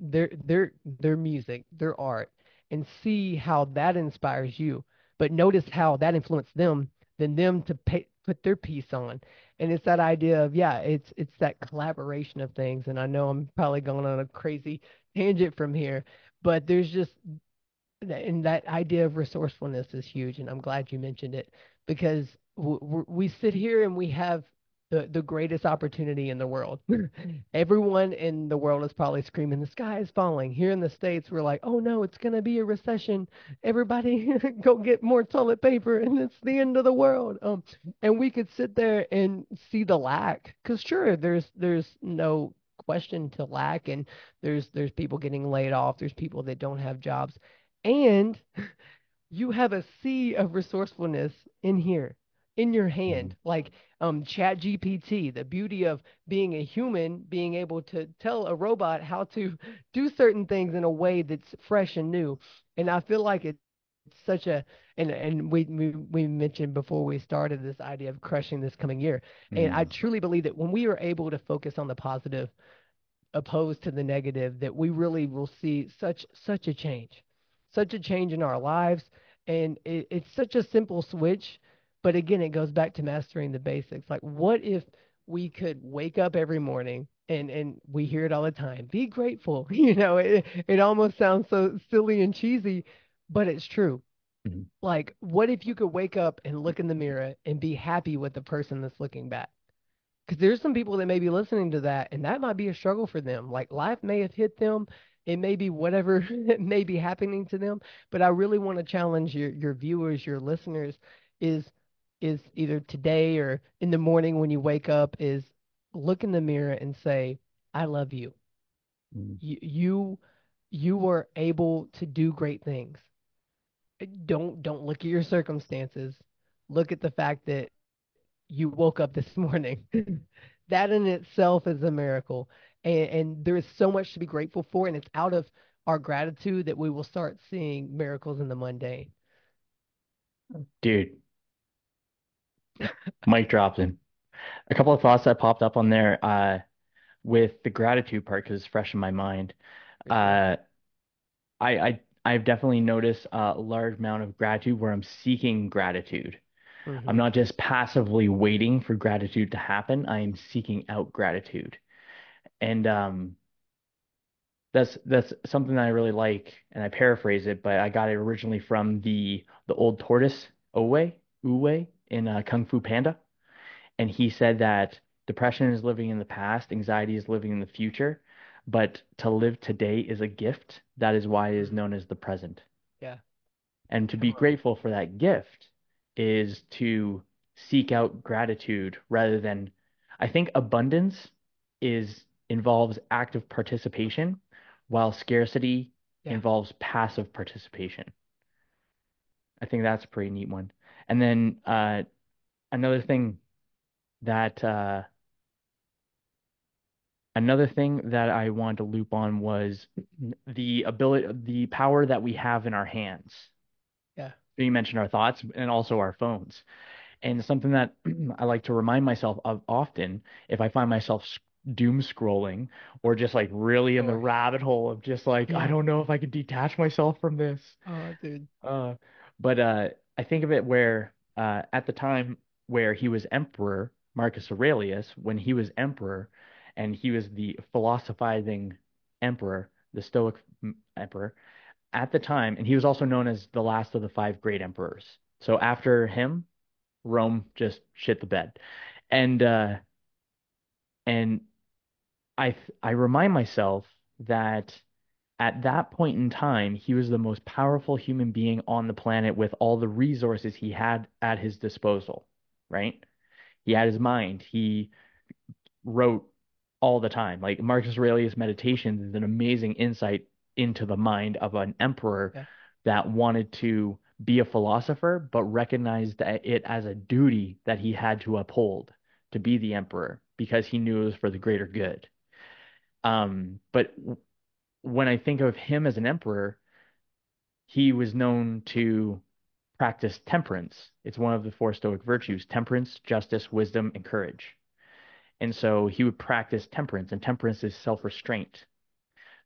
their their their music, their art, and see how that inspires you. But notice how that influenced them, then them to pay, put their piece on. And it's that idea of yeah, it's it's that collaboration of things. And I know I'm probably going on a crazy tangent from here, but there's just and that idea of resourcefulness is huge and i'm glad you mentioned it because we sit here and we have the, the greatest opportunity in the world. Everyone in the world is probably screaming the sky is falling. Here in the states we're like oh no it's going to be a recession. Everybody go get more toilet paper and it's the end of the world. Um and we could sit there and see the lack because sure there's there's no question to lack and there's there's people getting laid off there's people that don't have jobs. And you have a sea of resourcefulness in here, in your hand. Like um Chat GPT, the beauty of being a human, being able to tell a robot how to do certain things in a way that's fresh and new. And I feel like it, it's such a and and we, we we mentioned before we started this idea of crushing this coming year. And I Mhm. truly believe that when we are able to focus on the positive opposed to the negative that we really will see such such a change such a change in our lives and it, it's such a simple switch but again it goes back to mastering the basics like what if we could wake up every morning and and we hear it all the time be grateful you know it, it almost sounds so silly and cheesy but it's true Mhm. like what if you could wake up and look in the mirror and be happy with the person that's looking back because there's some people that may be listening to that, and that might be a struggle for them. Like life may have hit them, it may be whatever may be happening to them. But I really want to challenge your your viewers, your listeners, is is either today or in the morning when you wake up, is look in the mirror and say, "I love you. Mhm. You you you were able to do great things. Don't don't look at your circumstances. Look at the fact that you woke up this morning. that in itself is a miracle. And, and there is so much to be grateful for. And it's out of our gratitude that we will start seeing miracles in the mundane. Dude, mic dropped in. A couple of thoughts that popped up on there uh, with the gratitude part because it's fresh in my mind. Uh, I, I I've definitely noticed a large amount of gratitude where I'm seeking gratitude. I'm hmm not just passively waiting for gratitude to happen. I am seeking out gratitude. And um, that's that's something that I really like, and I paraphrase it, but I got it originally from the the old tortoise Owe Uwe in uh, Kung Fu Panda, and he said that depression is living in the past, anxiety is living in the future, but to live today is a gift. That is why it is known as the present. Yeah. And to Come be on. grateful for that gift is to seek out gratitude rather than, I think abundance is involves active participation, while scarcity Yeah. involves passive participation. I think that's a pretty neat one. And then uh, another thing that uh, another thing that I wanted to loop on was the ability, the power that we have in our hands. Yeah. You mentioned our thoughts and also our phones. And something that I like to remind myself of often if I find myself doom scrolling or just like really in the rabbit hole of just like, I don't know if I can detach myself from this. Oh, dude. Uh, but uh, I think of it where uh, at the time where he was emperor, Marcus Aurelius, when he was emperor and he was the philosophizing emperor, the Stoic emperor, at the time, and he was also known as the last of the five great emperors. So after him, Rome just shit the bed. And uh and I I remind myself that at that point in time, he was the most powerful human being on the planet with all the resources he had at his disposal, right? He had his mind. He wrote all the time. Like Marcus Aurelius Meditations is an amazing insight into the mind of an emperor Yeah. that wanted to be a philosopher, but recognized it as a duty that he had to uphold to be the emperor because he knew it was for the greater good. Um, but when I think of him as an emperor, he was known to practice temperance. It's one of the four Stoic virtues: temperance, justice, wisdom, and courage. And so he would practice temperance, and temperance is self-restraint.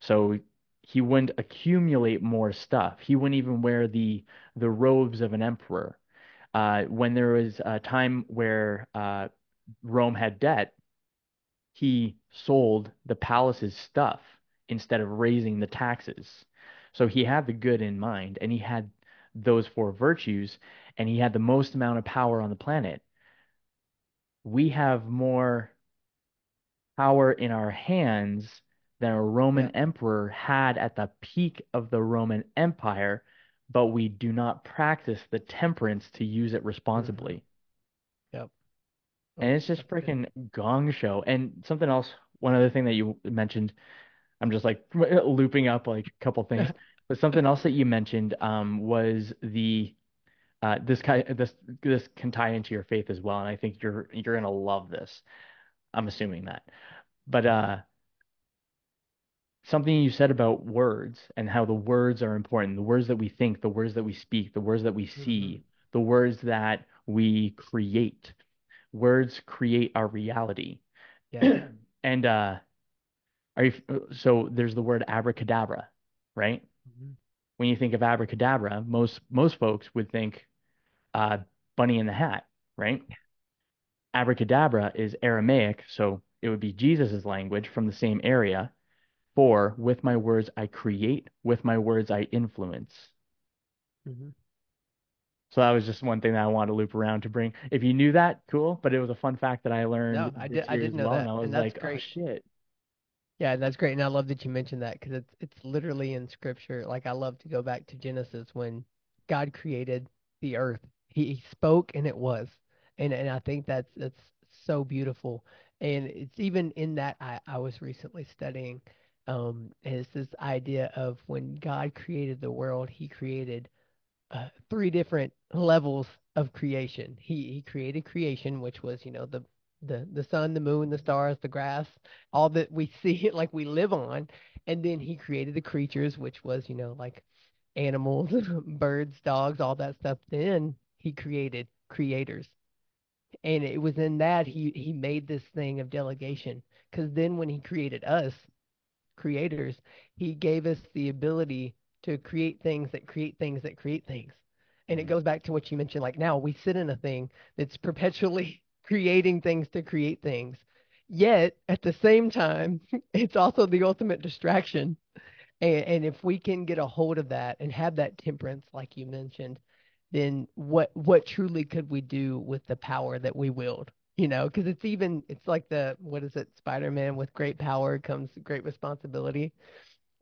So he wouldn't accumulate more stuff. He wouldn't even wear the the robes of an emperor. Uh, when there was a time where uh, Rome had debt, he sold the palace's stuff instead of raising the taxes. So he had the good in mind, and he had those four virtues, and he had the most amount of power on the planet. We have more power in our hands than a Roman Yeah. emperor had at the peak of the Roman Empire, but we do not practice the temperance to use it hmm responsibly. Yep. And it's just freaking gong show. And something else, one other thing that you mentioned, I'm just like looping up like a couple things. But something else that you mentioned um, was the uh, this kind this this can tie into your faith as well, and I think you're you're gonna love this. I'm assuming that. But uh, something you said about words and how the words are important, the words that we think, the words that we speak, the words that we see, the words that we create. Words create our reality. Yeah. And uh, are you so there's the word abracadabra, right? hmm When you think of abracadabra, most most folks would think uh, Bunny in the Hat, right? Abracadabra is Aramaic, so it would be Jesus's language from the same area. For with my words I create, with my words I influence. hmm So that was just one thing that I wanted to loop around to bring. If you knew that, cool. But it was a fun fact that I No, learned I did. I didn't know well, and that, I and was that's like, oh great. shit. Yeah, that's great, and I love that you mentioned that because it's it's literally in Scripture. Like I love to go back to Genesis when God created the earth. He, he spoke and it was, and and I think that's that's so beautiful. And it's even in that I I was recently studying, um, is this idea of when God created the world, He created uh, three different levels of creation. He he created creation, which was you know the the the sun, the moon, the stars, the grass, all that we see like we live on, and then he created the creatures, which was you know like animals, birds, dogs, all that stuff. Then he created creators, and it was in that he he made this thing of delegation. Because then when he created us, creators, he gave us the ability to create things that create things that create things. And it Mhm. goes back to what you mentioned like now we sit in a thing that's perpetually creating things to create things. Yet at the same time, it's also the ultimate distraction. And, and if we can get a hold of that and have that temperance, like you mentioned, then what what truly could we do with the power that we wield? You know, because it's even it's like the what is it, Spider-Man with great power comes great responsibility.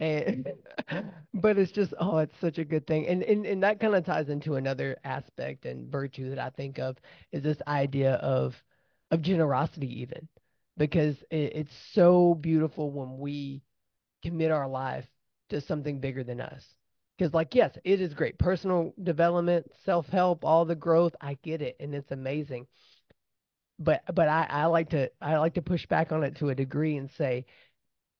And mm-hmm. but it's just oh, it's such a good thing. And and, and that kind of ties into another aspect and virtue that I think of is this idea of of generosity even. Because it, it's so beautiful when we commit our life to something bigger than us. Because, like, yes, it is great. Personal development, self help, all the growth, I get it, and it's amazing. But but I, I like to I like to push back on it to a degree and say,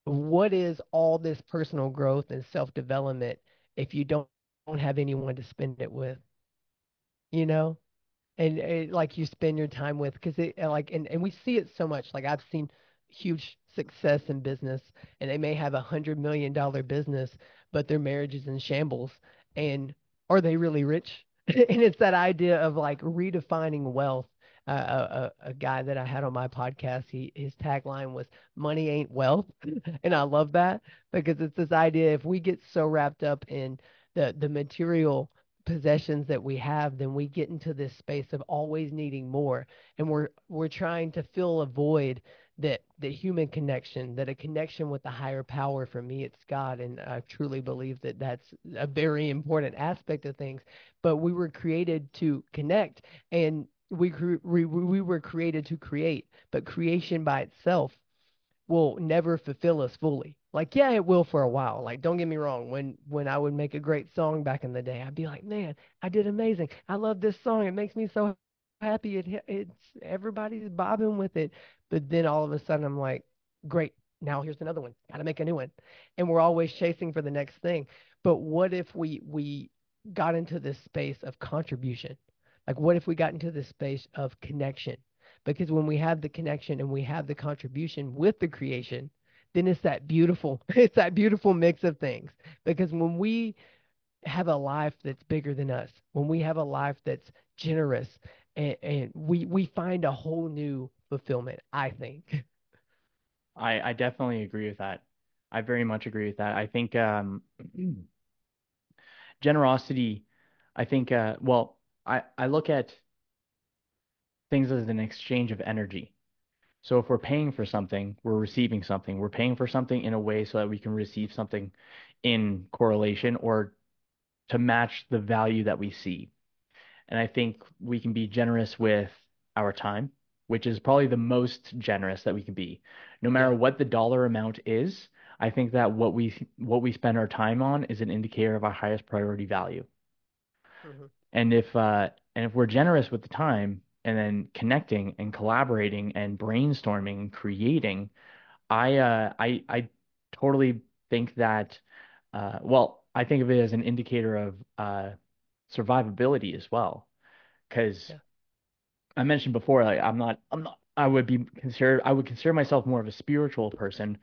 what is all this personal growth and self development if you don't, don't have anyone to spend it with? You know? and it, like you spend your time with because it eh, like and, and we see it so much like i've seen huge success in business and they may have a hundred million dollar business but their marriage is in shambles and are they really rich and it's that idea of like redefining wealth uh, a, a, guy that i had on my podcast he his tagline was money ain't wealth and i love that because it's this idea if we get so wrapped up in the the material possessions that we have, then we get into this space of always needing more, and we're we're trying to fill a void that the human connection, that a connection with the higher power. For me, it's God, and I truly believe that that's a very important aspect of things. But we were created to connect, and we we we were created to create. But creation by itself will never fulfill us fully. Like, yeah, it will for a while. Like, don't get me wrong. When when I would make a great song back in the day, I'd be like, man, I did amazing. I love this song. It makes me so happy. It it's everybody's bobbing with it. But then all of a sudden, I'm like, great. Now here's another one. Got to make a new one. And we're always chasing for the next thing. But what if we we got into this space of contribution? Like, what if we got into the space of connection? Because when we have the connection and we have the contribution with the creation, then it's that beautiful, it's that beautiful mix of things. Because when we have a life that's bigger than us, when we have a life that's generous, and, and we we find a whole new fulfillment, I think. I I definitely agree with that. I very much agree with that. I think um, generosity. I think uh, well, I I look at things as an exchange of energy. So if we're paying for something, we're receiving something. We're paying for something in a way so that we can receive something in correlation or to match the value that we see. And I think we can be generous with our time, which is probably the most generous that we can be. No matter what the dollar amount is, I think that what we what we spend our time on is an indicator of our highest priority value. Mhm. And if uh, and if we're generous with the time and then connecting and collaborating and brainstorming and creating, I uh, I I totally think that uh, well, I think of it as an indicator of uh, survivability as well. Because Yeah. I mentioned before, like I'm not I'm not I would be considered I would consider myself more of a spiritual person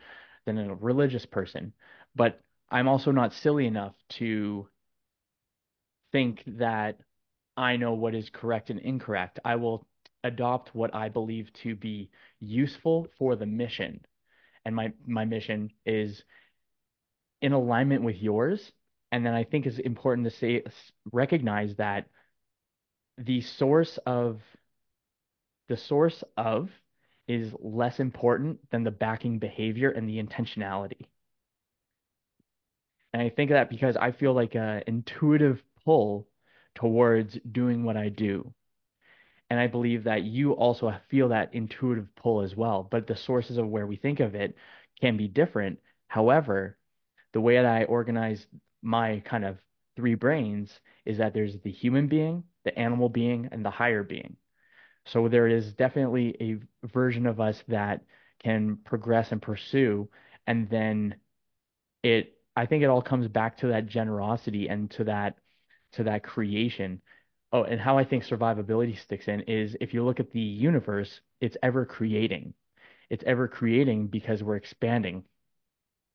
than a religious person, but I'm also not silly enough to think that I know what is correct and incorrect. I will adopt what I believe to be useful for the mission. And my my mission is in alignment with yours. And then I think it's important to say recognize that the source of the source of is less important than the backing behavior and the intentionality. And I think that because I feel like an intuitive pull towards doing what I do. And I believe that you also feel that intuitive pull as well. But the sources of where we think of it can be different. However, the way that I organize my kind of three brains is that there's the human being, the animal being, and the higher being. So there is definitely a version of us that can progress and pursue. And then it, I think it all comes back to that generosity and to that, to that creation. Oh, and how I think survivability sticks in is if you look at the universe, it's ever creating. It's ever creating because we're expanding.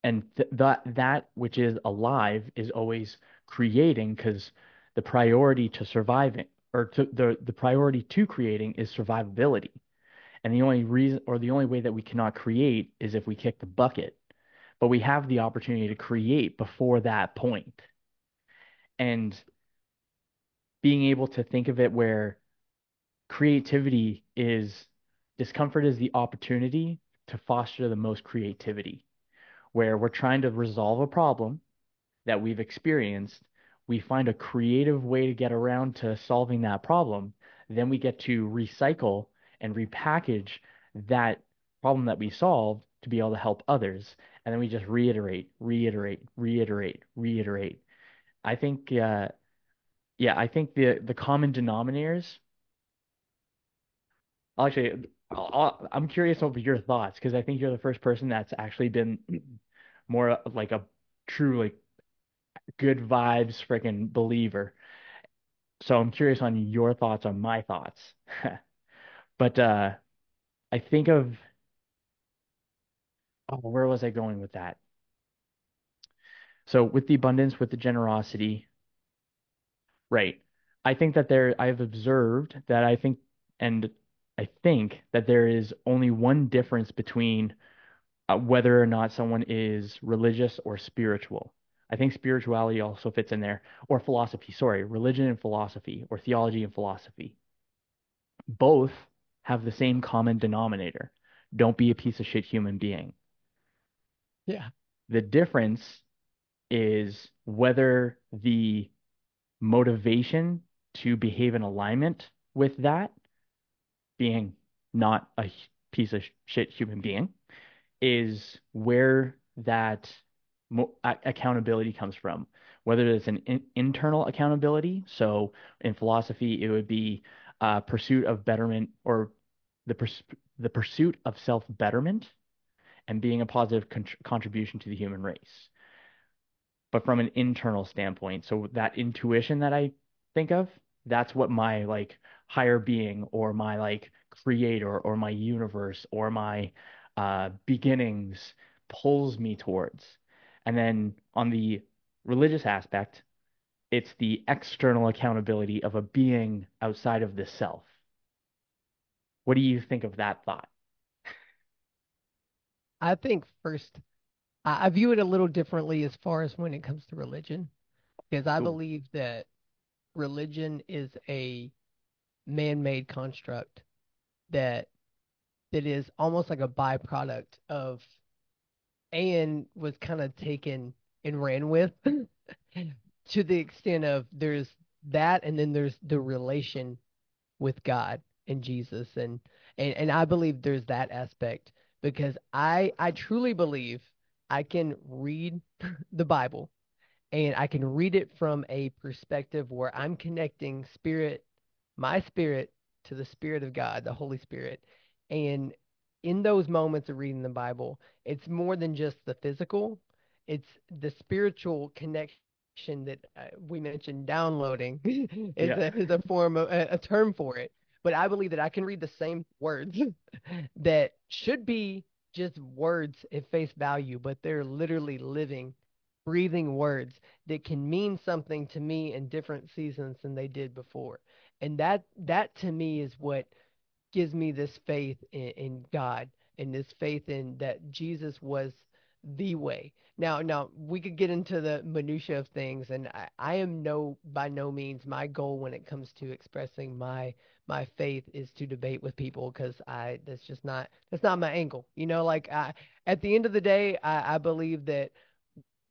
And th that that which is alive is always creating because the priority to surviving or to the the priority to creating is survivability. And the only reason or the only way that we cannot create is if we kick the bucket. But we have the opportunity to create before that point. And being able to think of it where creativity is discomfort is the opportunity to foster the most creativity, where we're trying to resolve a problem that we've experienced we find a creative way to get around to solving that problem, then we get to recycle and repackage that problem that we solved to be able to help others. And then we just reiterate, reiterate, reiterate, reiterate. I think, uh, yeah, I think the the common denominators. Actually, I'm curious over your thoughts because I think you're the first person that's actually been more like a true like good vibes freaking believer. So I'm curious on your thoughts on my thoughts. But uh I think of oh, where was I going with that? So with the abundance, with the generosity, right. I think that there I've observed that I think and I think that there is only one difference between uh, whether or not someone is religious or spiritual. I think spirituality also fits in there, or philosophy, sorry, religion and philosophy, or theology and philosophy. Both have the same common denominator. Don't be a piece of shit human being. Yeah. The difference is whether the motivation to behave in alignment with that being not a piece of shit human being is where that accountability comes from, whether it's an in internal accountability. So in philosophy, it would be uh, pursuit of betterment or the pers the pursuit of self betterment and being a positive con contribution to the human race. But from an internal standpoint, so that intuition that I think of, that's what my like higher being or my like creator or my universe or my uh, beginnings pulls me towards. And then on the religious aspect, it's the external accountability of a being outside of the self. What do you think of that thought? I think first, I, I view it a little differently as far as when it comes to religion, because I Ooh. believe that religion is a man-made construct that that is almost like a byproduct of and was kind of taken and ran with to the extent of there's that and then there's the relation with God and Jesus and and and I believe there's that aspect because I I truly believe I can read the Bible and I can read it from a perspective where I'm connecting spirit, my spirit, to the Spirit of God, the Holy Spirit. And in those moments of reading the Bible, it's more than just the physical, it's the spiritual connection that uh, we mentioned downloading is, Yeah. a, is a form of a, a term for it. But I believe that I can read the same words that should be just words at face value, but they're literally living, breathing words that can mean something to me in different seasons than they did before. And that that to me is what gives me this faith in, in God and this faith in that Jesus was the way. Now, now we could get into the minutia of things, and I, I am no by no means my goal when it comes to expressing my my faith is to debate with people because I that's just not that's not my angle. You know, like I at the end of the day, I, I believe that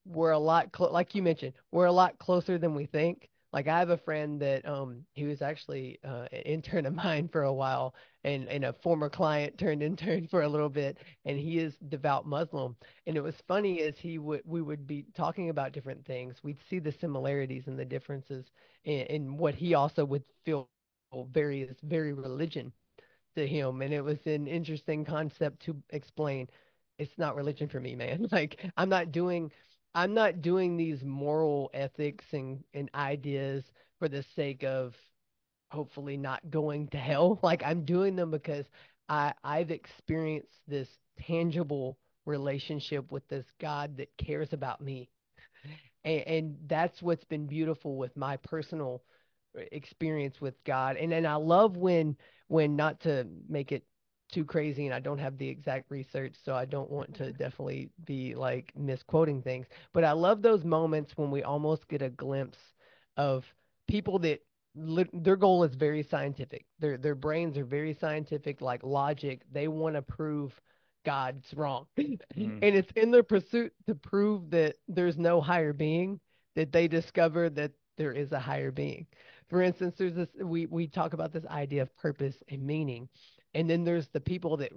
we're a lot clo- like you mentioned, we're a lot closer than we think. Like I have a friend that um he was actually uh, an intern of mine for a while and and a former client turned intern for a little bit and he is devout Muslim. And it was funny as he would we would be talking about different things. We'd see the similarities and the differences in, in what he also would feel very is very religion to him and it was an interesting concept to explain it's not religion for me man like i'm not doing i'm not doing these moral ethics and, and ideas for the sake of hopefully not going to hell like i'm doing them because i i've experienced this tangible relationship with this god that cares about me and, and that's what's been beautiful with my personal uh, experience with God. And and I love when when not to make it too crazy and I don't have the exact research, so I don't want to definitely be like misquoting things, but I love those moments when we almost get a glimpse of people that li- their goal is very scientific. Their their brains are very scientific, like logic. They want to prove God's wrong. Mm. And it's in their pursuit to prove that there's no higher being that they discover that there is a higher being. For instance, there's this we we talk about this idea of purpose and meaning. And then there's the people that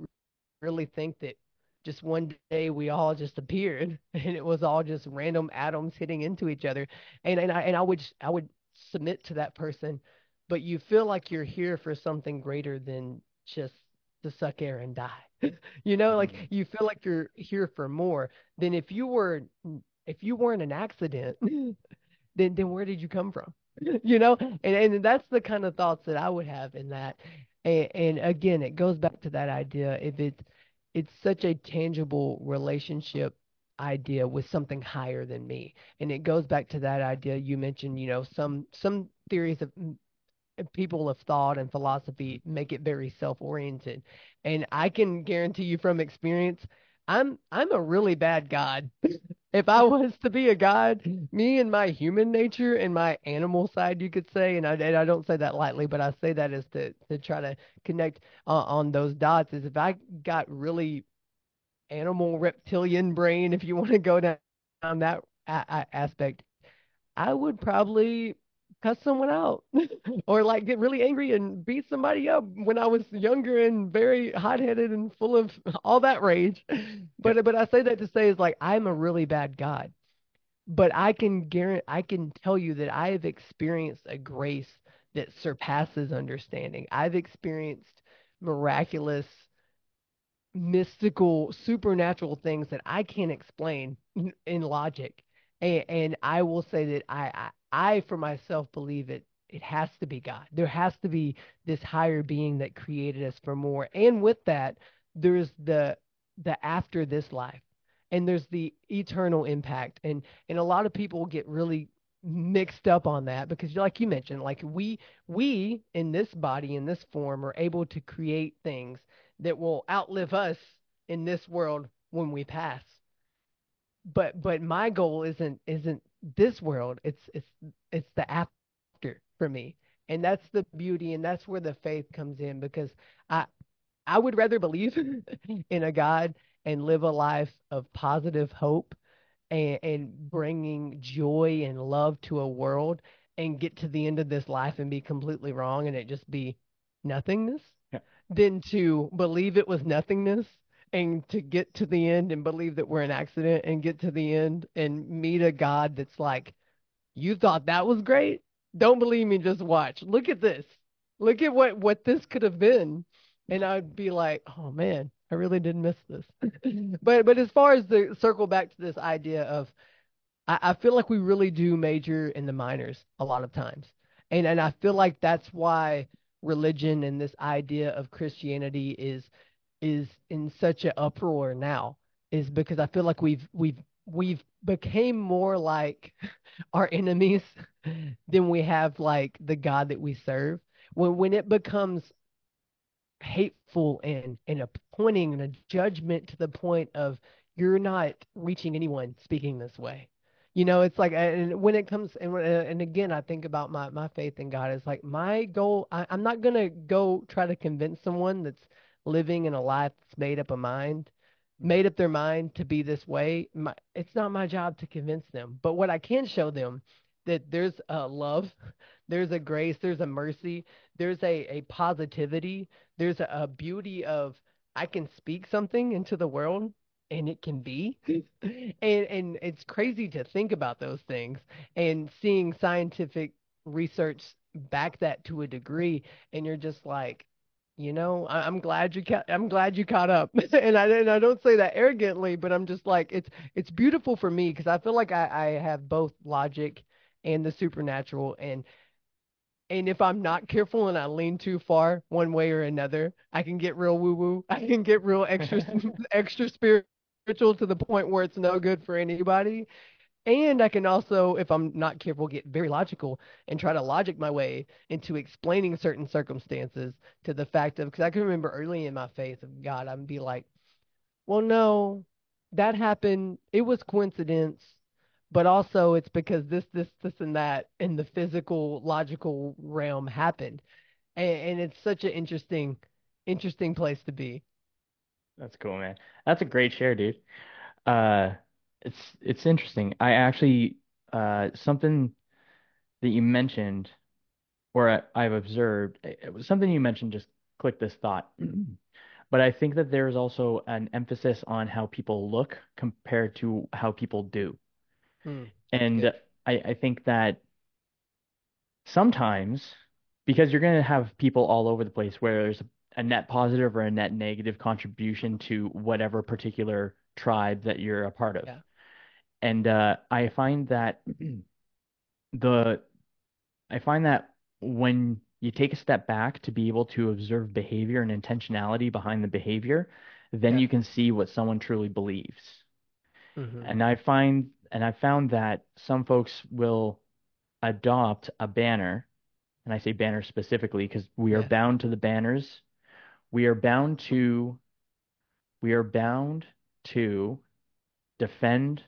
really think that just one day we all just appeared and it was all just random atoms hitting into each other. And and I and I would I would submit to that person, but you feel like you're here for something greater than just to suck air and die. You know, like Mm. you feel like you're here for more than if you were if you weren't an accident, then then where did you come from? You know, and and that's the kind of thoughts that I would have in that. And, and again, it goes back to that idea if it's it's such a tangible relationship idea with something higher than me. And it goes back to that idea you mentioned, you know, some some theories of mm, people of thought and philosophy make it very self-oriented. And I can guarantee you from experience, I'm I'm a really bad god. If I was to be a god, me and my human nature and my animal side, you could say, and I, and I don't say that lightly, but I say that as to, to try to connect uh, on those dots, is if I got really animal reptilian brain, if you want to go down, down that a- a- aspect, I would probably cuss someone out or like get really angry and beat somebody up when I was younger and very hot-headed and full of all that rage. But but I say that to say is like I'm a really bad God. But I can guarantee I can tell you that I have experienced a grace that surpasses understanding. I've experienced miraculous mystical, supernatural things that I can't explain in, in logic. And, and I will say that I, I, for myself, believe it. It has to be God. There has to be this higher being that created us for more. And with that, there's the the after this life, and there's the eternal impact. And and a lot of people get really mixed up on that because, like you mentioned, like we we in this body in this form are able to create things that will outlive us in this world when we pass. But but my goal isn't isn't this world. It's it's it's the after for me. And that's the beauty and that's where the faith comes in because I I would rather believe in a God and live a life of positive hope and, and bringing joy and love to a world and get to the end of this life and be completely wrong and it just be nothingness Yeah. than to believe it was nothingness and to get to the end and believe that we're an accident and get to the end and meet a God that's like, you thought that was great? Don't believe me, just watch. Look at this. Look at what what this could have been. And I'd be like, oh man, I really did miss this. but but as far as the circle back to this idea of I, I feel like we really do major in the minors a lot of times. And and I feel like that's why religion and this idea of Christianity is is in such an uproar now is because I feel like we've we've we've became more like our enemies than we have like the God that we serve. When when it becomes hateful and and a pointing and a judgment to the point of you're not reaching anyone speaking this way. You know, it's like, and when it comes, and uh, and again, I think about my my faith in God. It's like my goal. I, I'm not gonna go try to convince someone that's living in a life that's made up a mind, made up their mind to be this way. My, it's not my job to convince them. But what I can show them that there's a love, there's a grace, there's a mercy, there's a a positivity, there's a, a beauty of I can speak something into the world and it can be. and and it's crazy to think about those things and seeing scientific research back that to a degree and you're just like you know I, am glad you ca- I'm glad you caught up and I and I don't say that arrogantly but I'm just like it's it's beautiful for me because I feel like I, I have both logic and the supernatural and and if I'm not careful and I lean too far one way or another, I can get real woo woo. I can get real extra extra spiritual to the point where it's no good for anybody. And I can also, if I'm not careful, get very logical and try to logic my way into explaining certain circumstances to the fact of, because I can remember early in my faith of God, I'd be like, well, no, that happened. It was coincidence, but also it's because this, this, this, and that in the physical, logical realm happened. And, and it's such an interesting, interesting place to be. That's cool, man. That's a great share, dude. Uh, it's it's interesting. I actually uh something that you mentioned, or I, I've observed, it was something you mentioned. Just click this thought. But I think that there's also an emphasis on how people look compared to how people do. Hmm, And good. I, I think that sometimes, because you're going to have people all over the place where there's a net positive or a net negative contribution to whatever particular tribe that you're a part of. Yeah. And uh, I find that the I find that when you take a step back to be able to observe behavior and intentionality behind the behavior, then Yeah. you can see what someone truly believes. hmm And I find and I found that some folks will adopt a banner, and I say banner specifically because we are Yeah. bound to the banners. We are bound to we are bound to defend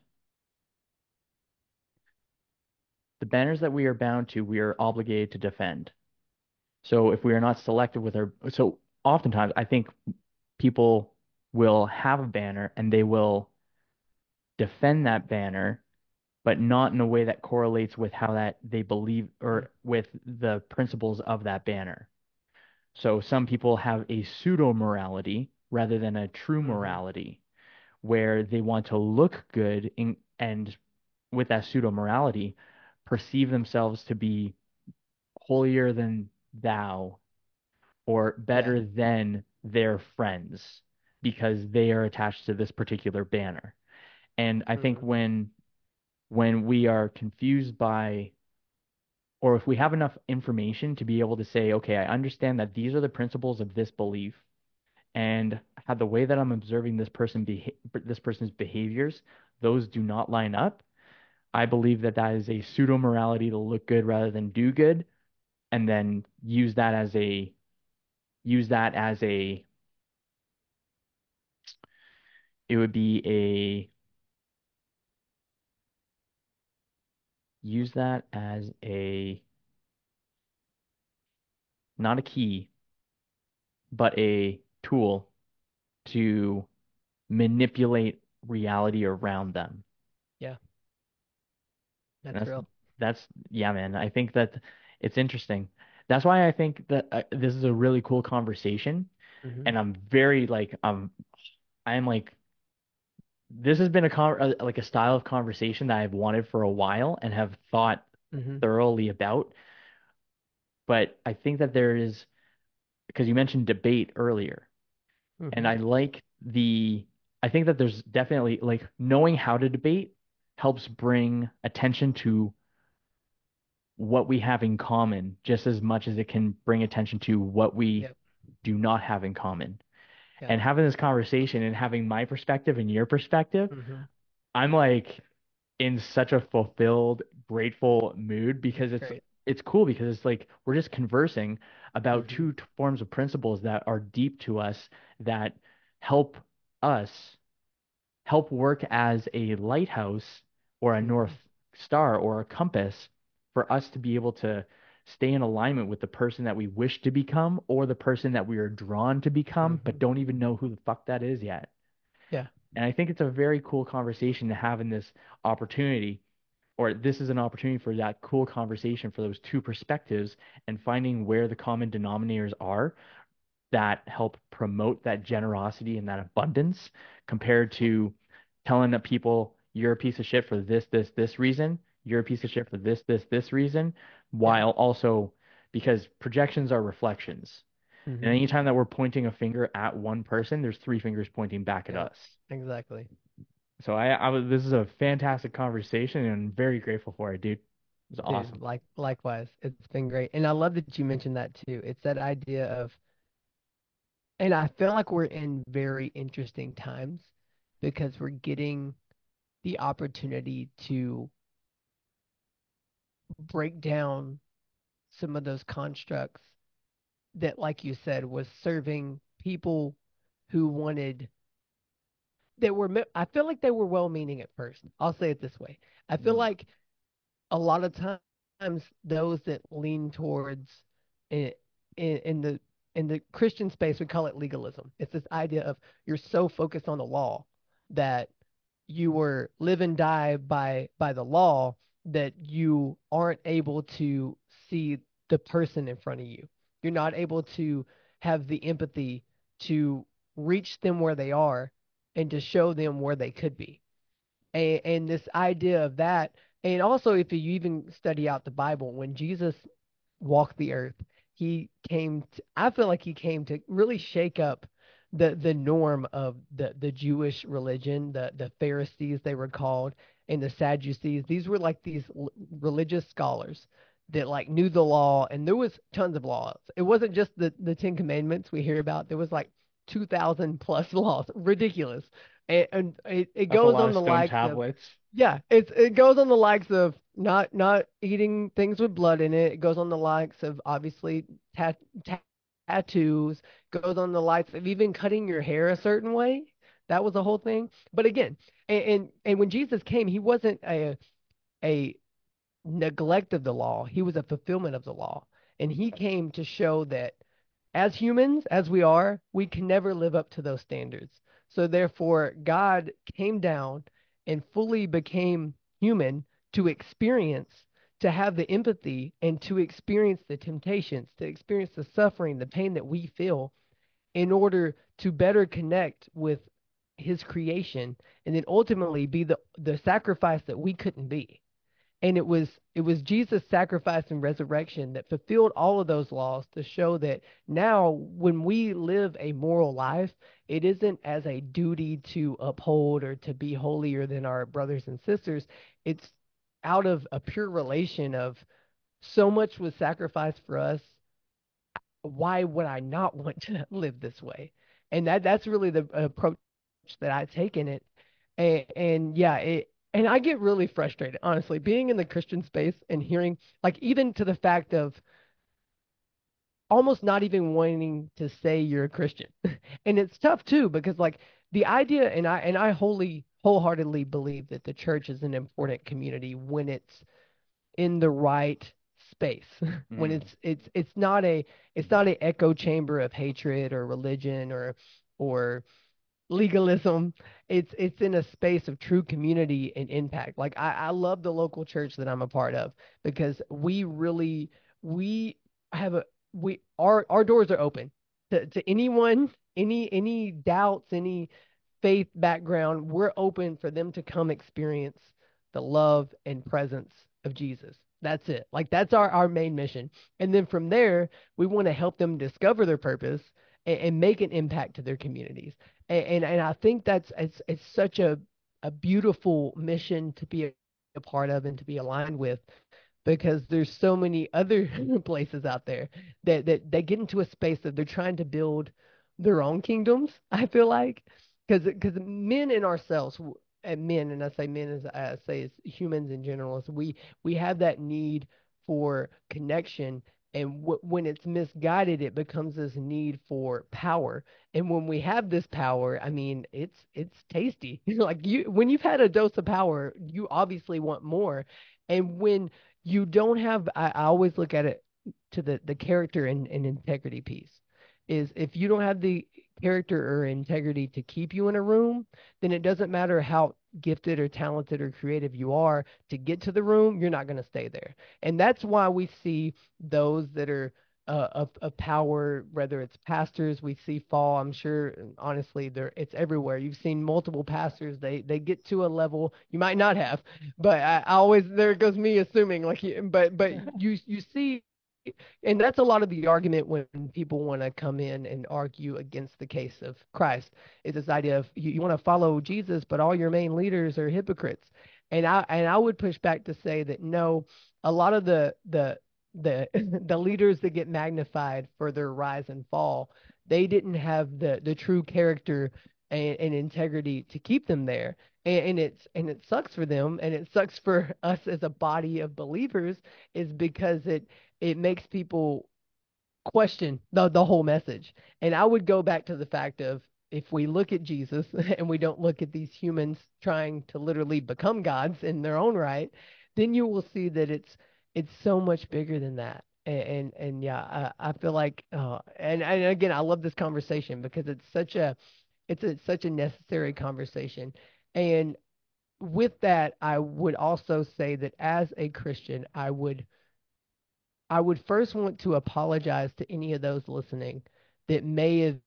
the banners that we are bound to, we are obligated to defend. So if we are not selective with our, so oftentimes I think people will have a banner and they will defend that banner, but not in a way that correlates with how that they believe or with the principles of that banner. So some people have a pseudo morality rather than a true hmm morality where they want to look good in, and with that pseudo morality perceive themselves to be holier than thou or Yeah. better than their friends because they are attached to this particular banner. And I think hmm when when we are confused by or if we have enough information to be able to say, okay, I understand that these are the principles of this belief and how the way that I'm observing this person beha this person's behaviors, those do not line up. I believe that that is a pseudo morality to look good rather than do good, and then use that as a use that as a it would be a use that as a not a key, but a tool to manipulate reality around them. Yeah. And That's that's real. that's yeah, man. I think that it's interesting. That's why I think that uh, this is a really cool conversation, hmm and I'm very like I'm I'm like this has been a con like a style of conversation that I've wanted for a while and have thought Mm-hmm. thoroughly about. But I think that there is because you mentioned debate earlier, and Mm-hmm. I like the I think that there's definitely like knowing how to debate helps bring attention to what we have in common just as much as it can bring attention to what we Yep. do not have in common. Yeah. And having this conversation and having my perspective and your perspective, Mm-hmm. I'm like in such a fulfilled, grateful mood because it's Great. it's cool because it's like we're just conversing about Mhm. two t- forms of principles that are deep to us that help us help work as a lighthouse or a north star or a compass for us to be able to stay in alignment with the person that we wish to become or the person that we are drawn to become but Mhm. don't even know who the fuck that is yet. Yeah. And I think it's a very cool conversation to have in this opportunity, or this is an opportunity for that cool conversation for those two perspectives and finding where the common denominators are that help promote that generosity and that abundance compared to telling the people you're a piece of shit for this, this, this reason, you're a piece of shit for this, this, this reason, while also because projections are reflections. And Mm-hmm. anytime that we're pointing a finger at one person, there's three fingers pointing back at Yep. us. Exactly. So I, I was, this is a fantastic conversation and I'm very grateful for it, dude. It was Dude, awesome. like likewise. It's been great. And I love that you mentioned that too. It's that idea of and I feel like we're in very interesting times because we're getting the opportunity to break down some of those constructs that, like you said, was serving people who wanted that were I feel like they were well meaning at first. I'll say it this way. I feel Mm. like a lot of times those that lean towards in, in, in the in the Christian space we call it legalism. It's this idea of you're so focused on the law that you were live and die by by the law that you aren't able to see the person in front of you. You're not able to have the empathy to reach them where they are and to show them where they could be. And, and this idea of that, and also if you even study out the Bible, when Jesus walked the earth, he came to, I feel like he came to really shake up the the norm of the the Jewish religion, the the Pharisees they were called, and the Sadducees. These were like these l- religious scholars that like knew the law, and there was tons of laws. It wasn't just the the Ten Commandments we hear about. There was like two thousand plus laws, ridiculous, and, and it, it That's goes on the likes of yeah, it's it goes on the likes of not not eating things with blood in it. It goes on the likes of obviously tat, tat, tattoos. Goes on the likes of even cutting your hair a certain way. That was the whole thing. But again, and and, and when Jesus came, he wasn't a a neglect of the law. He was a fulfillment of the law, and he came to show that as humans, as we are, we can never live up to those standards. So therefore, God came down and fully became human to experience, to have the empathy and to experience the temptations, to experience the suffering, the pain that we feel in order to better connect with his creation and then ultimately be the the sacrifice that we couldn't be and it was it was Jesus' sacrifice and resurrection that fulfilled all of those laws to show that now when we live a moral life, it isn't as a duty to uphold or to be holier than our brothers and sisters. It's out of a pure relation of so much was sacrificed for us. Why would I not want to live this way? And that that's really the approach that I take in it. And, and yeah, it and I get really frustrated, honestly, being in the Christian space and hearing, like, even to the fact of almost not even wanting to say you're a Christian. and it's tough too, because like the idea, and I and I wholly wholeheartedly believe that the church is an important community when it's in the right space. when Mm. it's it's it's not a it's not a echo chamber of hatred or religion or or legalism. It's it's in a space of true community and impact. Like I, I love the local church that I'm a part of because we really we have a we our our doors are open to, to anyone, any any doubts, any faith background, we're open for them to come experience the love and presence of Jesus. That's it. Like that's our, our main mission. And then from there, we want to help them discover their purpose and, and make an impact to their communities. And, and, and I think that's it's it's such a a beautiful mission to be a, part of and to be aligned with because there's so many other places out there that, that they get into a space that they're trying to build their own kingdoms. I feel like because because men in ourselves and men and I say men as I say as humans in general, so we we have that need for connection and w- when it's misguided it becomes this need for power. And when we have this power i mean it's it's tasty. Like you when you've had a dose of power you obviously want more. And when you don't have I, I always look at it to the the character and, and integrity piece is if you don't have the character or integrity to keep you in a room then it doesn't matter how gifted or talented or creative you are to get to the room you're not going to stay there and that's why we see those that are uh, of, of power, whether it's pastors we see fall. I'm sure, honestly, there it's everywhere. You've seen multiple pastors. They they get to a level you might not have, but I, I always there goes me assuming like, but but you you see and that's a lot of the argument when people want to come in and argue against the case of Christ is this idea of you, you want to follow Jesus, but all your main leaders are hypocrites. And I and I would push back to say that no, a lot of the the the the leaders that get magnified for their rise and fall, they didn't have the the true character and, and integrity to keep them there. And, and it's and it sucks for them, and it sucks for us as a body of believers, is because it it makes people question the the whole message. And I would go back to the fact of if we look at Jesus and we don't look at these humans trying to literally become gods in their own right, then you will see that it's it's so much bigger than that. And and, and yeah, I, I feel like uh, and and again, I love this conversation because it's such a it's a, such a necessary conversation. And with that, I would also say that as a Christian, I would I would first want to apologize to any of those listening that may have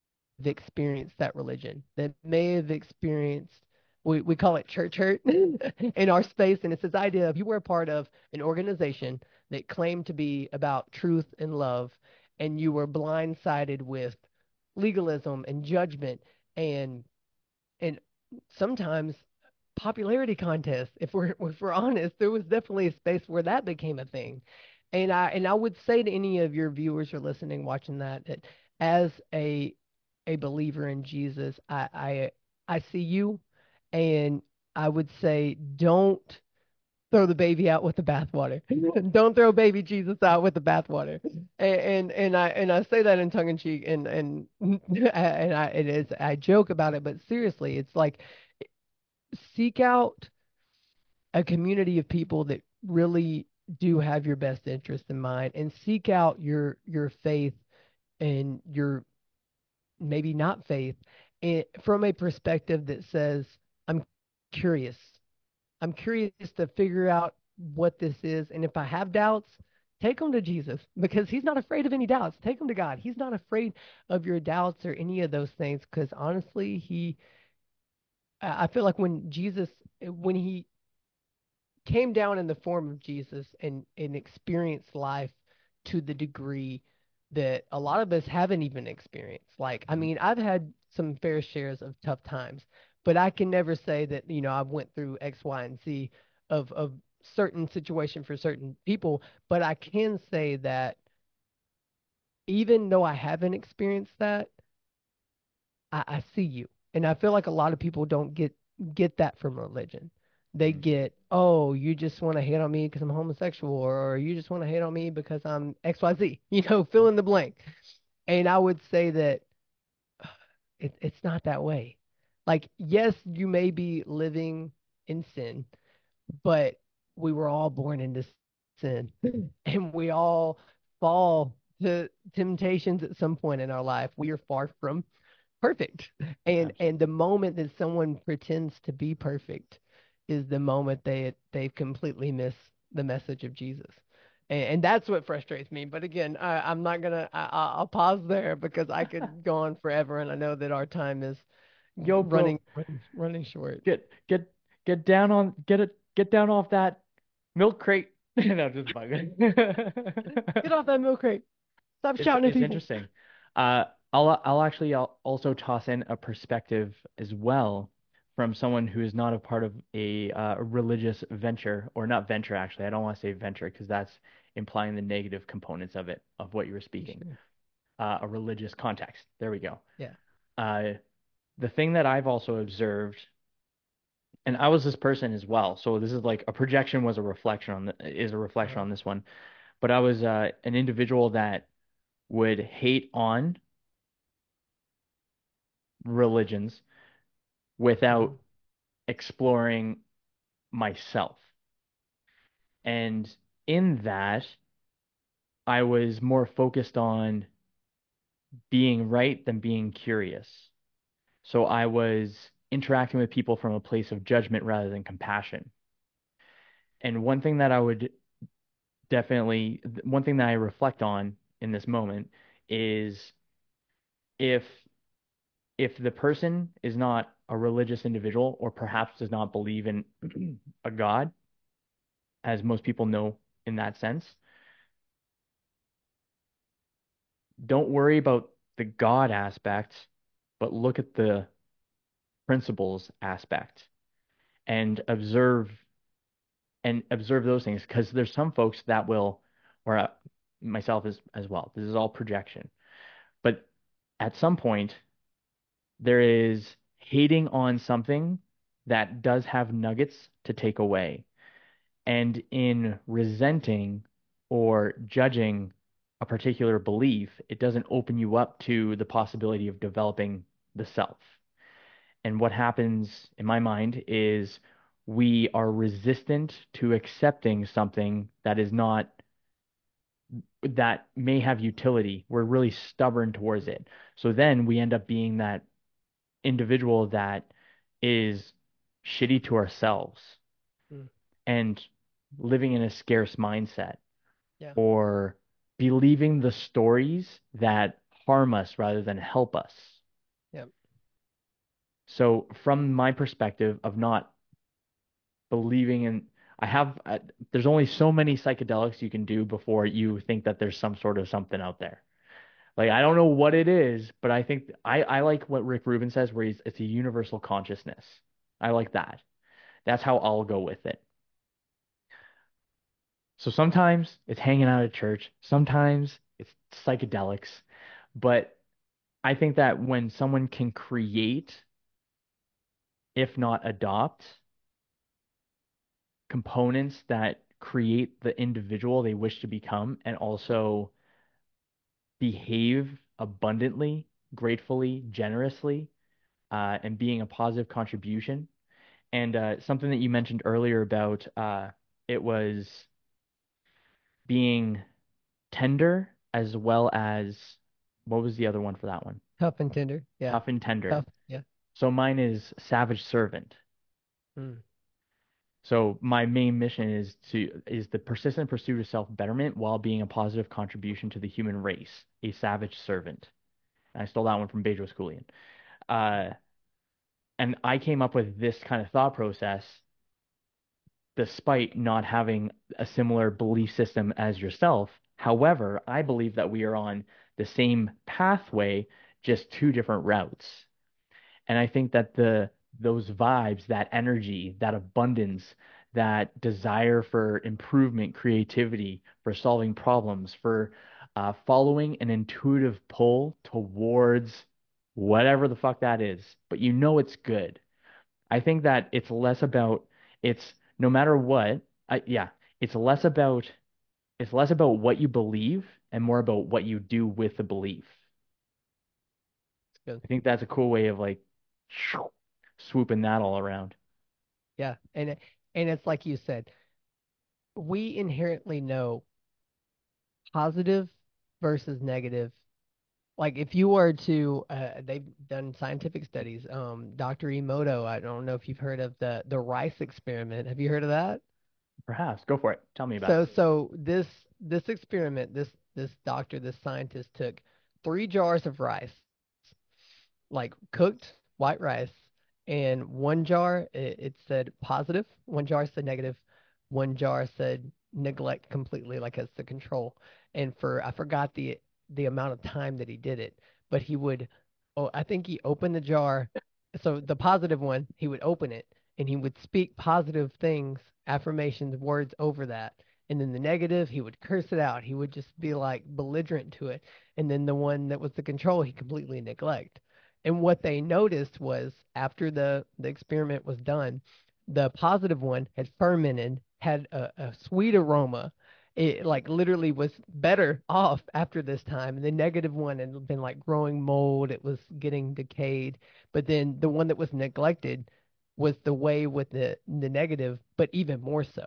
experienced that religion, that may have experienced we, we call it church hurt in our space. And it's this idea of you were a part of an organization that claimed to be about truth and love, and you were blindsided with legalism and judgment and and sometimes popularity contests. If we're if we're honest, there was definitely a space where that became a thing. And I and I would say to any of your viewers or listening, watching that, that as a a believer in Jesus, I I, I see you and I would say don't throw the baby out with the bathwater. Mm-hmm. don't throw baby Jesus out with the bathwater. And, and and I and I say that in tongue in cheek and and and I it is I joke about it, but seriously, it's like seek out a community of people that really do have your best interest in mind and seek out your your faith and your maybe not faith and from a perspective that says I'm curious. I'm curious to figure out what this is. And if I have doubts, take them to Jesus because he's not afraid of any doubts. Take them to God. He's not afraid of your doubts or any of those things because honestly, he, I feel like when Jesus, when he came down in the form of Jesus and, and experienced life to the degree that a lot of us haven't even experienced. Like, I mm-hmm. mean, I've had some fair shares of tough times, but I can never say that you know I went through X, Y, and Z of of certain situation for certain people. But I can say that even though I haven't experienced that, I, I see you, and I feel like a lot of people don't get get that from religion. They mm-hmm. get, oh, you just want to hate on me because I'm homosexual, or, you just want to hate on me because I'm X, Y, Z. You know, fill in the blank. And I would say that it, it's not that way like yes you may be living in sin but we were all born into sin and we all fall to temptations at some point in our life we are far from perfect and Absolutely. and the moment that someone pretends to be perfect is the moment they they've completely missed the message of jesus and, and that's what frustrates me but again I, i'm not gonna I, i'll pause there because i could go on forever and i know that our time is you're running. Running, running short. Get get get down on get it get down off that milk crate. no, just bugging. Get off that milk crate. Stop It's shouting at it's people. interesting. Uh, I'll I'll actually I'll also toss in a perspective as well from someone who is not a part of a uh, religious venture or not venture actually. I don't want to say venture because that's implying the negative components of it of what you were speaking. Sure. Uh, a religious context. There we go. Yeah. Uh, the thing that I've also observed, and I was this person as well. So this is like a projection was a reflection on the is a reflection on this one. But I was uh, an individual that would hate on religions without exploring myself. And in that, I was more focused on being right than being curious. So I was interacting with people from a place of judgment rather than compassion. And one thing that I would definitely, one thing that I reflect on in this moment is if if the person is not a religious individual or perhaps does not believe in a God, as most people know in that sense, don't worry about the God aspect, but look at the principles aspect and observe and observe those things because there's some folks that will, or uh, myself as as well. This is all projection, but at some point there is hating on something that does have nuggets to take away. And in resenting or judging a particular belief, it doesn't open you up to the possibility of developing the self. And what happens in my mind is we are resistant to accepting something that is not that may have utility. We're really stubborn towards it. So then we end up being that individual that is shitty to ourselves Mm. and living in a scarce mindset Yeah. or believing the stories that harm us rather than help us. Yep. So from my perspective of not believing in I have uh, there's only so many psychedelics you can do before you think that there's some sort of something out there. Like I don't know what it is, but I think I I like what Rick Rubin says where he's it's a universal consciousness. I like that. That's how I'll go with it. So sometimes it's hanging out at church, sometimes it's psychedelics, but I think that when someone can create, if not adopt, components that create the individual they wish to become and also behave abundantly, gratefully, generously, uh, and being a positive contribution. And uh, something that you mentioned earlier about uh, it was being tender as well as what was the other one for that one? Tough and tender. Yeah. Tough and tender. Tough. Yeah. So mine is savage servant. Mm. So my main mission is to is the persistent pursuit of self-betterment while being a positive contribution to the human race, a savage servant. And I stole that one from Bedros Keuilian. Uh, and I came up with this kind of thought process despite not having a similar belief system as yourself. However, I believe that we are on the same pathway, just two different routes. And I think that the those vibes, that energy, that abundance, that desire for improvement, creativity, for solving problems, for uh, following an intuitive pull towards whatever the fuck that is, but you know it's good. I think that it's less about it's no matter what, I, yeah, it's less about it's less about what you believe and more about what you do with the belief. I think that's a cool way of like swooping that all around. Yeah. And and it's like you said, we inherently know positive versus negative. Like if you were to, uh, they've done scientific studies. Um, Dr. Emoto, I don't know if you've heard of the the rice experiment. Have you heard of that? Perhaps go for it. Tell me about So it. so this this experiment, this this doctor, this scientist took three jars of rice, like cooked white rice, and one jar it, it said positive, one jar said negative, one jar said neglect completely, like as the control. And for I forgot the the amount of time that he did it, but he would, oh, I think he opened the jar. So the positive one, he would open it and he would speak positive things, affirmations, words over that. And then the negative, he would curse it out. He would just be like belligerent to it. And then the one that was the control, he completely neglect. And what they noticed was after the, the experiment was done, the positive one had fermented, had a, a sweet aroma. It like literally was better off after this time. The negative one had been like growing mold. It was getting decayed. But then the one that was neglected was the way with the the negative, but even more so.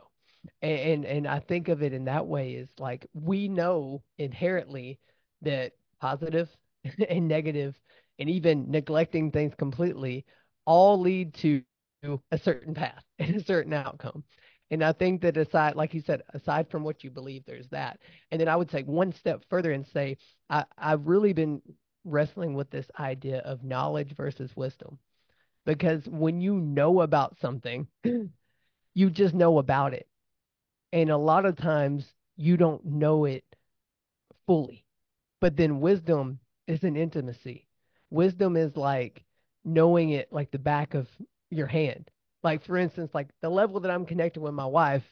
And, and and I think of it in that way is like we know inherently that positive and negative and even neglecting things completely all lead to a certain path and a certain outcome. And I think that aside, like you said, aside from what you believe, there's that. And then I would take one step further and say, I, I've really been wrestling with this idea of knowledge versus wisdom. Because when you know about something, you just know about it. And a lot of times you don't know it fully. But then wisdom is an intimacy. Wisdom is like knowing it like the back of your hand. Like for instance, like the level that I'm connected with my wife,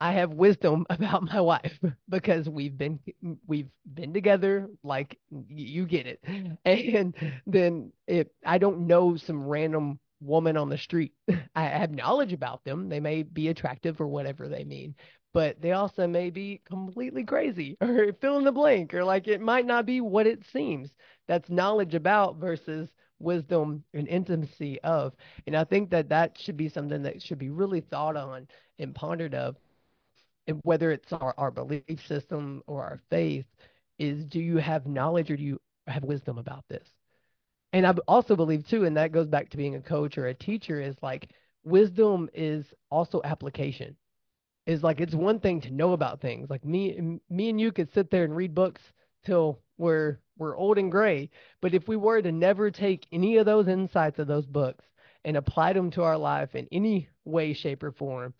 I have wisdom about my wife because we've been we've been together like you get it. And then if I don't know some random woman on the street. I have knowledge about them. They may be attractive or whatever they mean, but they also may be completely crazy or fill in the blank or like it might not be what it seems. That's knowledge about versus wisdom and intimacy of. And I think that that should be something that should be really thought on and pondered of and whether it's our, our belief system or our faith is do you have knowledge or do you have wisdom about this and i also believe too and that goes back to being a coach or a teacher is like wisdom is also application is like it's one thing to know about things like me me and you could sit there and read books till we're we're old and gray but if we were to never take any of those insights of those books and apply them to our life in any way shape or form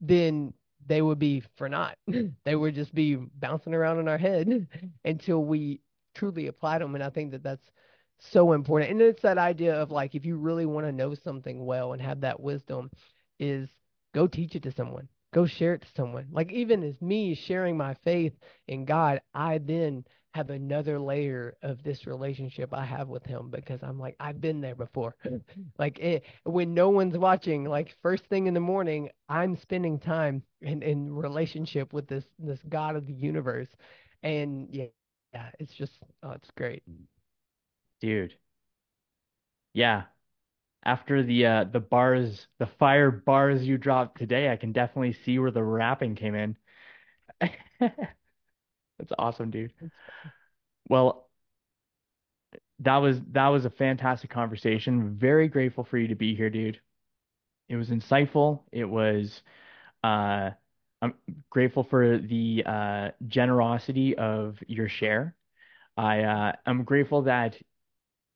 then they would be for naught. they would just be bouncing around in our head until we truly applied them. And I think that that's so important. And it's that idea of like, if you really want to know something well and have that wisdom, is go teach it to someone, go share it to someone. Like, even as me sharing my faith in God, I then have another layer of this relationship I have with him because I'm like I've been there before. like it, when no one's watching, like first thing in the morning, I'm spending time in in relationship with this this God of the universe, and yeah, yeah, it's just oh, it's great, dude. Yeah, after the uh the bars, the fire bars you dropped today, I can definitely see where the rapping came in. That's awesome, dude. Well, that was that was a fantastic conversation. Very grateful for you to be here, dude. It was insightful. It was uh I'm grateful for the uh generosity of your share. I uh I'm grateful that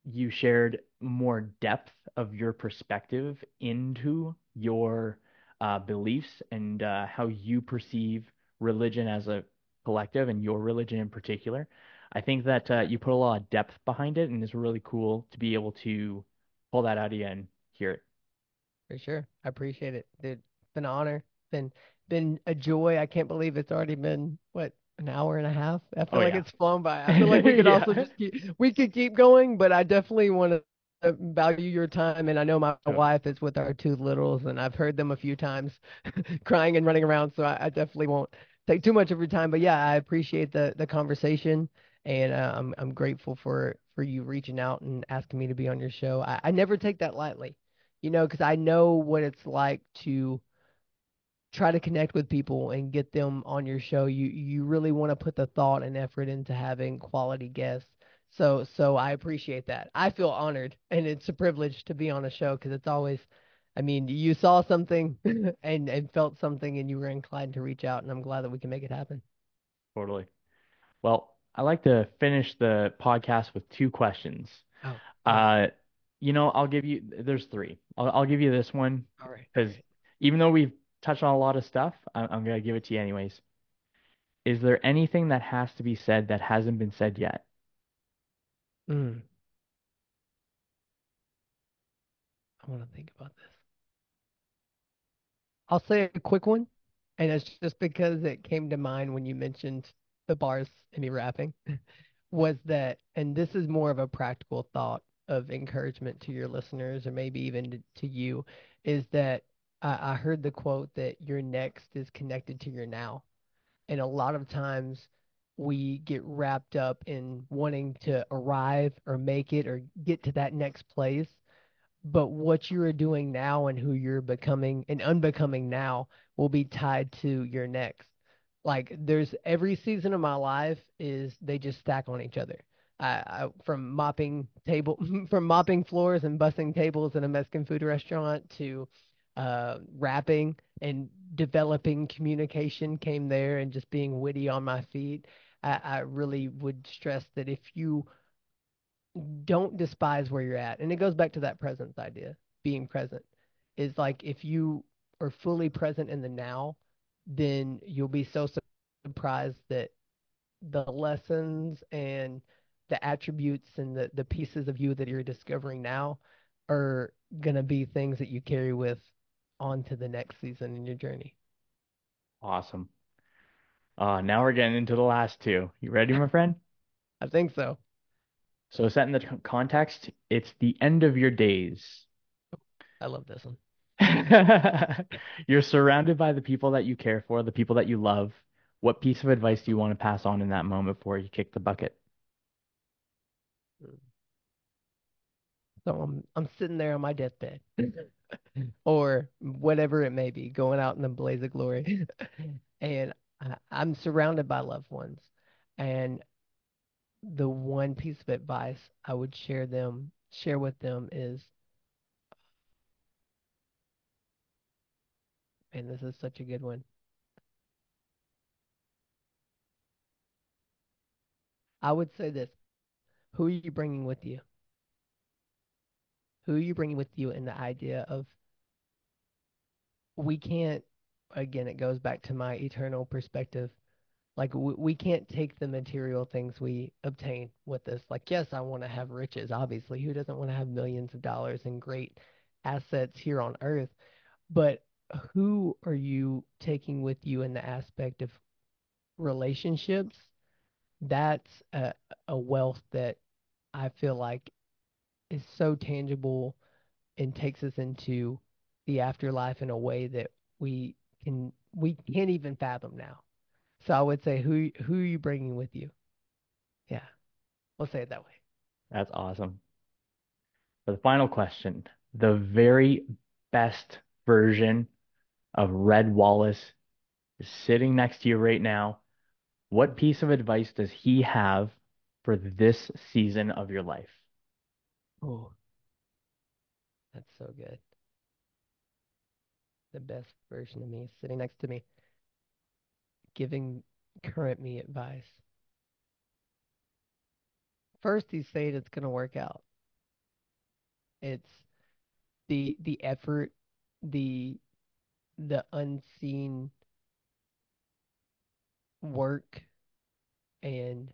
you shared more depth of your perspective into your uh beliefs and uh how you perceive religion as a collective and your religion in particular. I think that uh, you put a lot of depth behind it, and it's really cool to be able to pull that out of you and hear it. For sure, I appreciate it, dude. It's been an honor. Been been a joy. I can't believe it's already been what an hour and a half. I feel oh, like yeah. it's flown by. I feel like we could yeah. also just keep we could keep going, but I definitely want to value your time and I know my wife is with our two littles and I've heard them a few times crying and running around so I, I definitely won't take too much of your time. But yeah, I appreciate the the conversation, and uh, I'm I'm grateful for for you reaching out and asking me to be on your show. I, I never take that lightly, you know, because I know what it's like to try to connect with people and get them on your show. You you really want to put the thought and effort into having quality guests. So so I appreciate that. I feel honored and it's a privilege to be on a show because it's always I mean, you saw something and, and felt something and you were inclined to reach out, and I'm glad that we can make it happen. Totally. Well, I like to finish the podcast with two questions. Oh, uh, You know, I'll give you, there's three. I'll, I'll give you this one All right. because even though we've touched on a lot of stuff, I'm, I'm going to give it to you anyways. Is there anything that has to be said that hasn't been said yet? Mm, I want to think about this. I'll say a quick one, and it's just because it came to mind when you mentioned the bars and me rapping, was that, and this is more of a practical thought of encouragement to your listeners, or maybe even to, to you, is that I, I heard the quote that your next is connected to your now. And a lot of times we get wrapped up in wanting to arrive or make it or get to that next place but what you are doing now and who you're becoming and unbecoming now will be tied to your next. Like there's every season of my life is they just stack on each other. I, I from mopping table from mopping floors and bussing tables in a Mexican food restaurant to uh, rapping and developing communication came there and just being witty on my feet. I, I really would stress that if you don't despise where you're at. And it goes back to that presence idea, being present. Is like if you are fully present in the now, then you'll be so surprised that the lessons and the attributes and the, the pieces of you that you're discovering now are going to be things that you carry with on to the next season in your journey. Awesome. Uh, now we're getting into the last two. You ready, my friend? I think so. So set in the context, it's the end of your days. I love this one. You're surrounded by the people that you care for, the people that you love. What piece of advice do you want to pass on in that moment before you kick the bucket? So I'm I'm sitting there on my deathbed, or whatever it may be, going out in the blaze of glory, and I, I'm surrounded by loved ones, and the one piece of advice I would share them share with them is and this is such a good one. I would say this. Who are you bringing with you? Who are you bringing with you in the idea of we can't again it goes back to my eternal perspective like we, we can't take the material things we obtain with this. Like, yes, I want to have riches. Obviously, who doesn't want to have millions of dollars and great assets here on earth? But who are you taking with you in the aspect of relationships? That's a, a wealth that I feel like is so tangible and takes us into the afterlife in a way that we can we can't even fathom now. So I would say who who are you bringing with you? Yeah, we'll say it that way. That's awesome. For the final question, the very best version of Red Wallace is sitting next to you right now. What piece of advice does he have for this season of your life? Oh, that's so good. The best version of me is sitting next to me giving current me advice. First, he's saying it's going to work out. It's the the effort, the the unseen work and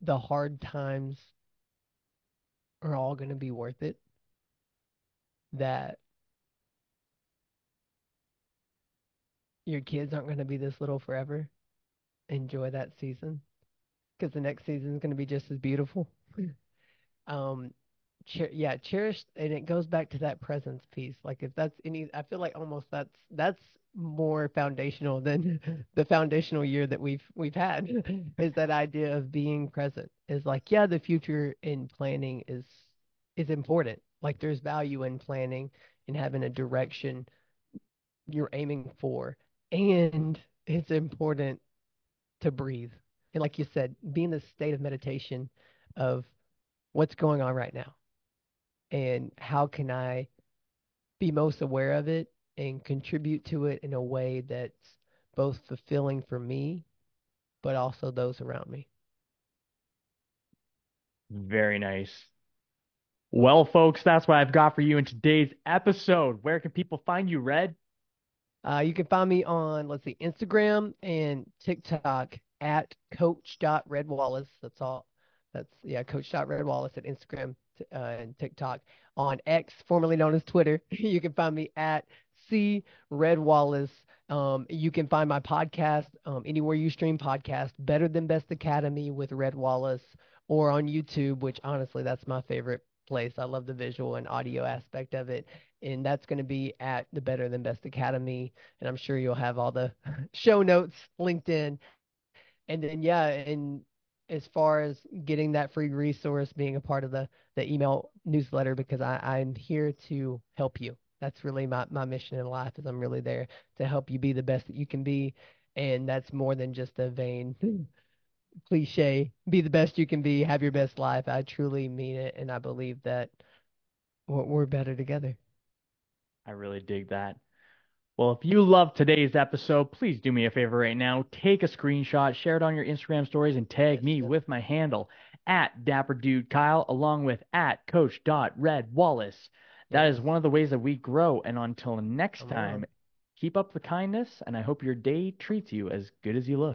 the hard times are all going to be worth it. That your kids aren't going to be this little forever. Enjoy that season because the next season is going to be just as beautiful. um, cher- yeah, cherish, and it goes back to that presence piece. Like if that's any, I feel like almost that's that's more foundational than the foundational year that we've we've had. is that idea of being present? Is like yeah, the future in planning is is important. Like there's value in planning and having a direction you're aiming for and it's important to breathe. And like you said, be in the state of meditation of what's going on right now and how can I be most aware of it and contribute to it in a way that's both fulfilling for me, but also those around me. Very nice. Well, folks, that's what I've got for you in today's episode. Where can people find you, Red? Uh, you can find me on, let's see, Instagram and TikTok at coach.redwallace. That's all. That's, yeah, coach.redwallace at Instagram uh, and TikTok. On X, formerly known as Twitter, you can find me at C Red Wallace. Um, you can find my podcast um, anywhere you stream podcast, Better Than Best Academy with Red Wallace, or on YouTube, which honestly, that's my favorite place. I love the visual and audio aspect of it. And that's going to be at the Better Than Best Academy. And I'm sure you'll have all the show notes linked in. And then, yeah, and as far as getting that free resource, being a part of the, the email newsletter, because I, I'm here to help you. That's really my, my mission in life is I'm really there to help you be the best that you can be. And that's more than just a vain cliche, be the best you can be, have your best life. I truly mean it. And I believe that we're better together. I really dig that. Well, if you love today's episode, please do me a favor right now. Take a screenshot, share it on your Instagram stories, and tag Yes, me sir. with my handle at Dapper Dude Kyle, along with at Coach Red Wallace. That is one of the ways that we grow. And until next time, keep up the kindness, and I hope your day treats you as good as you look.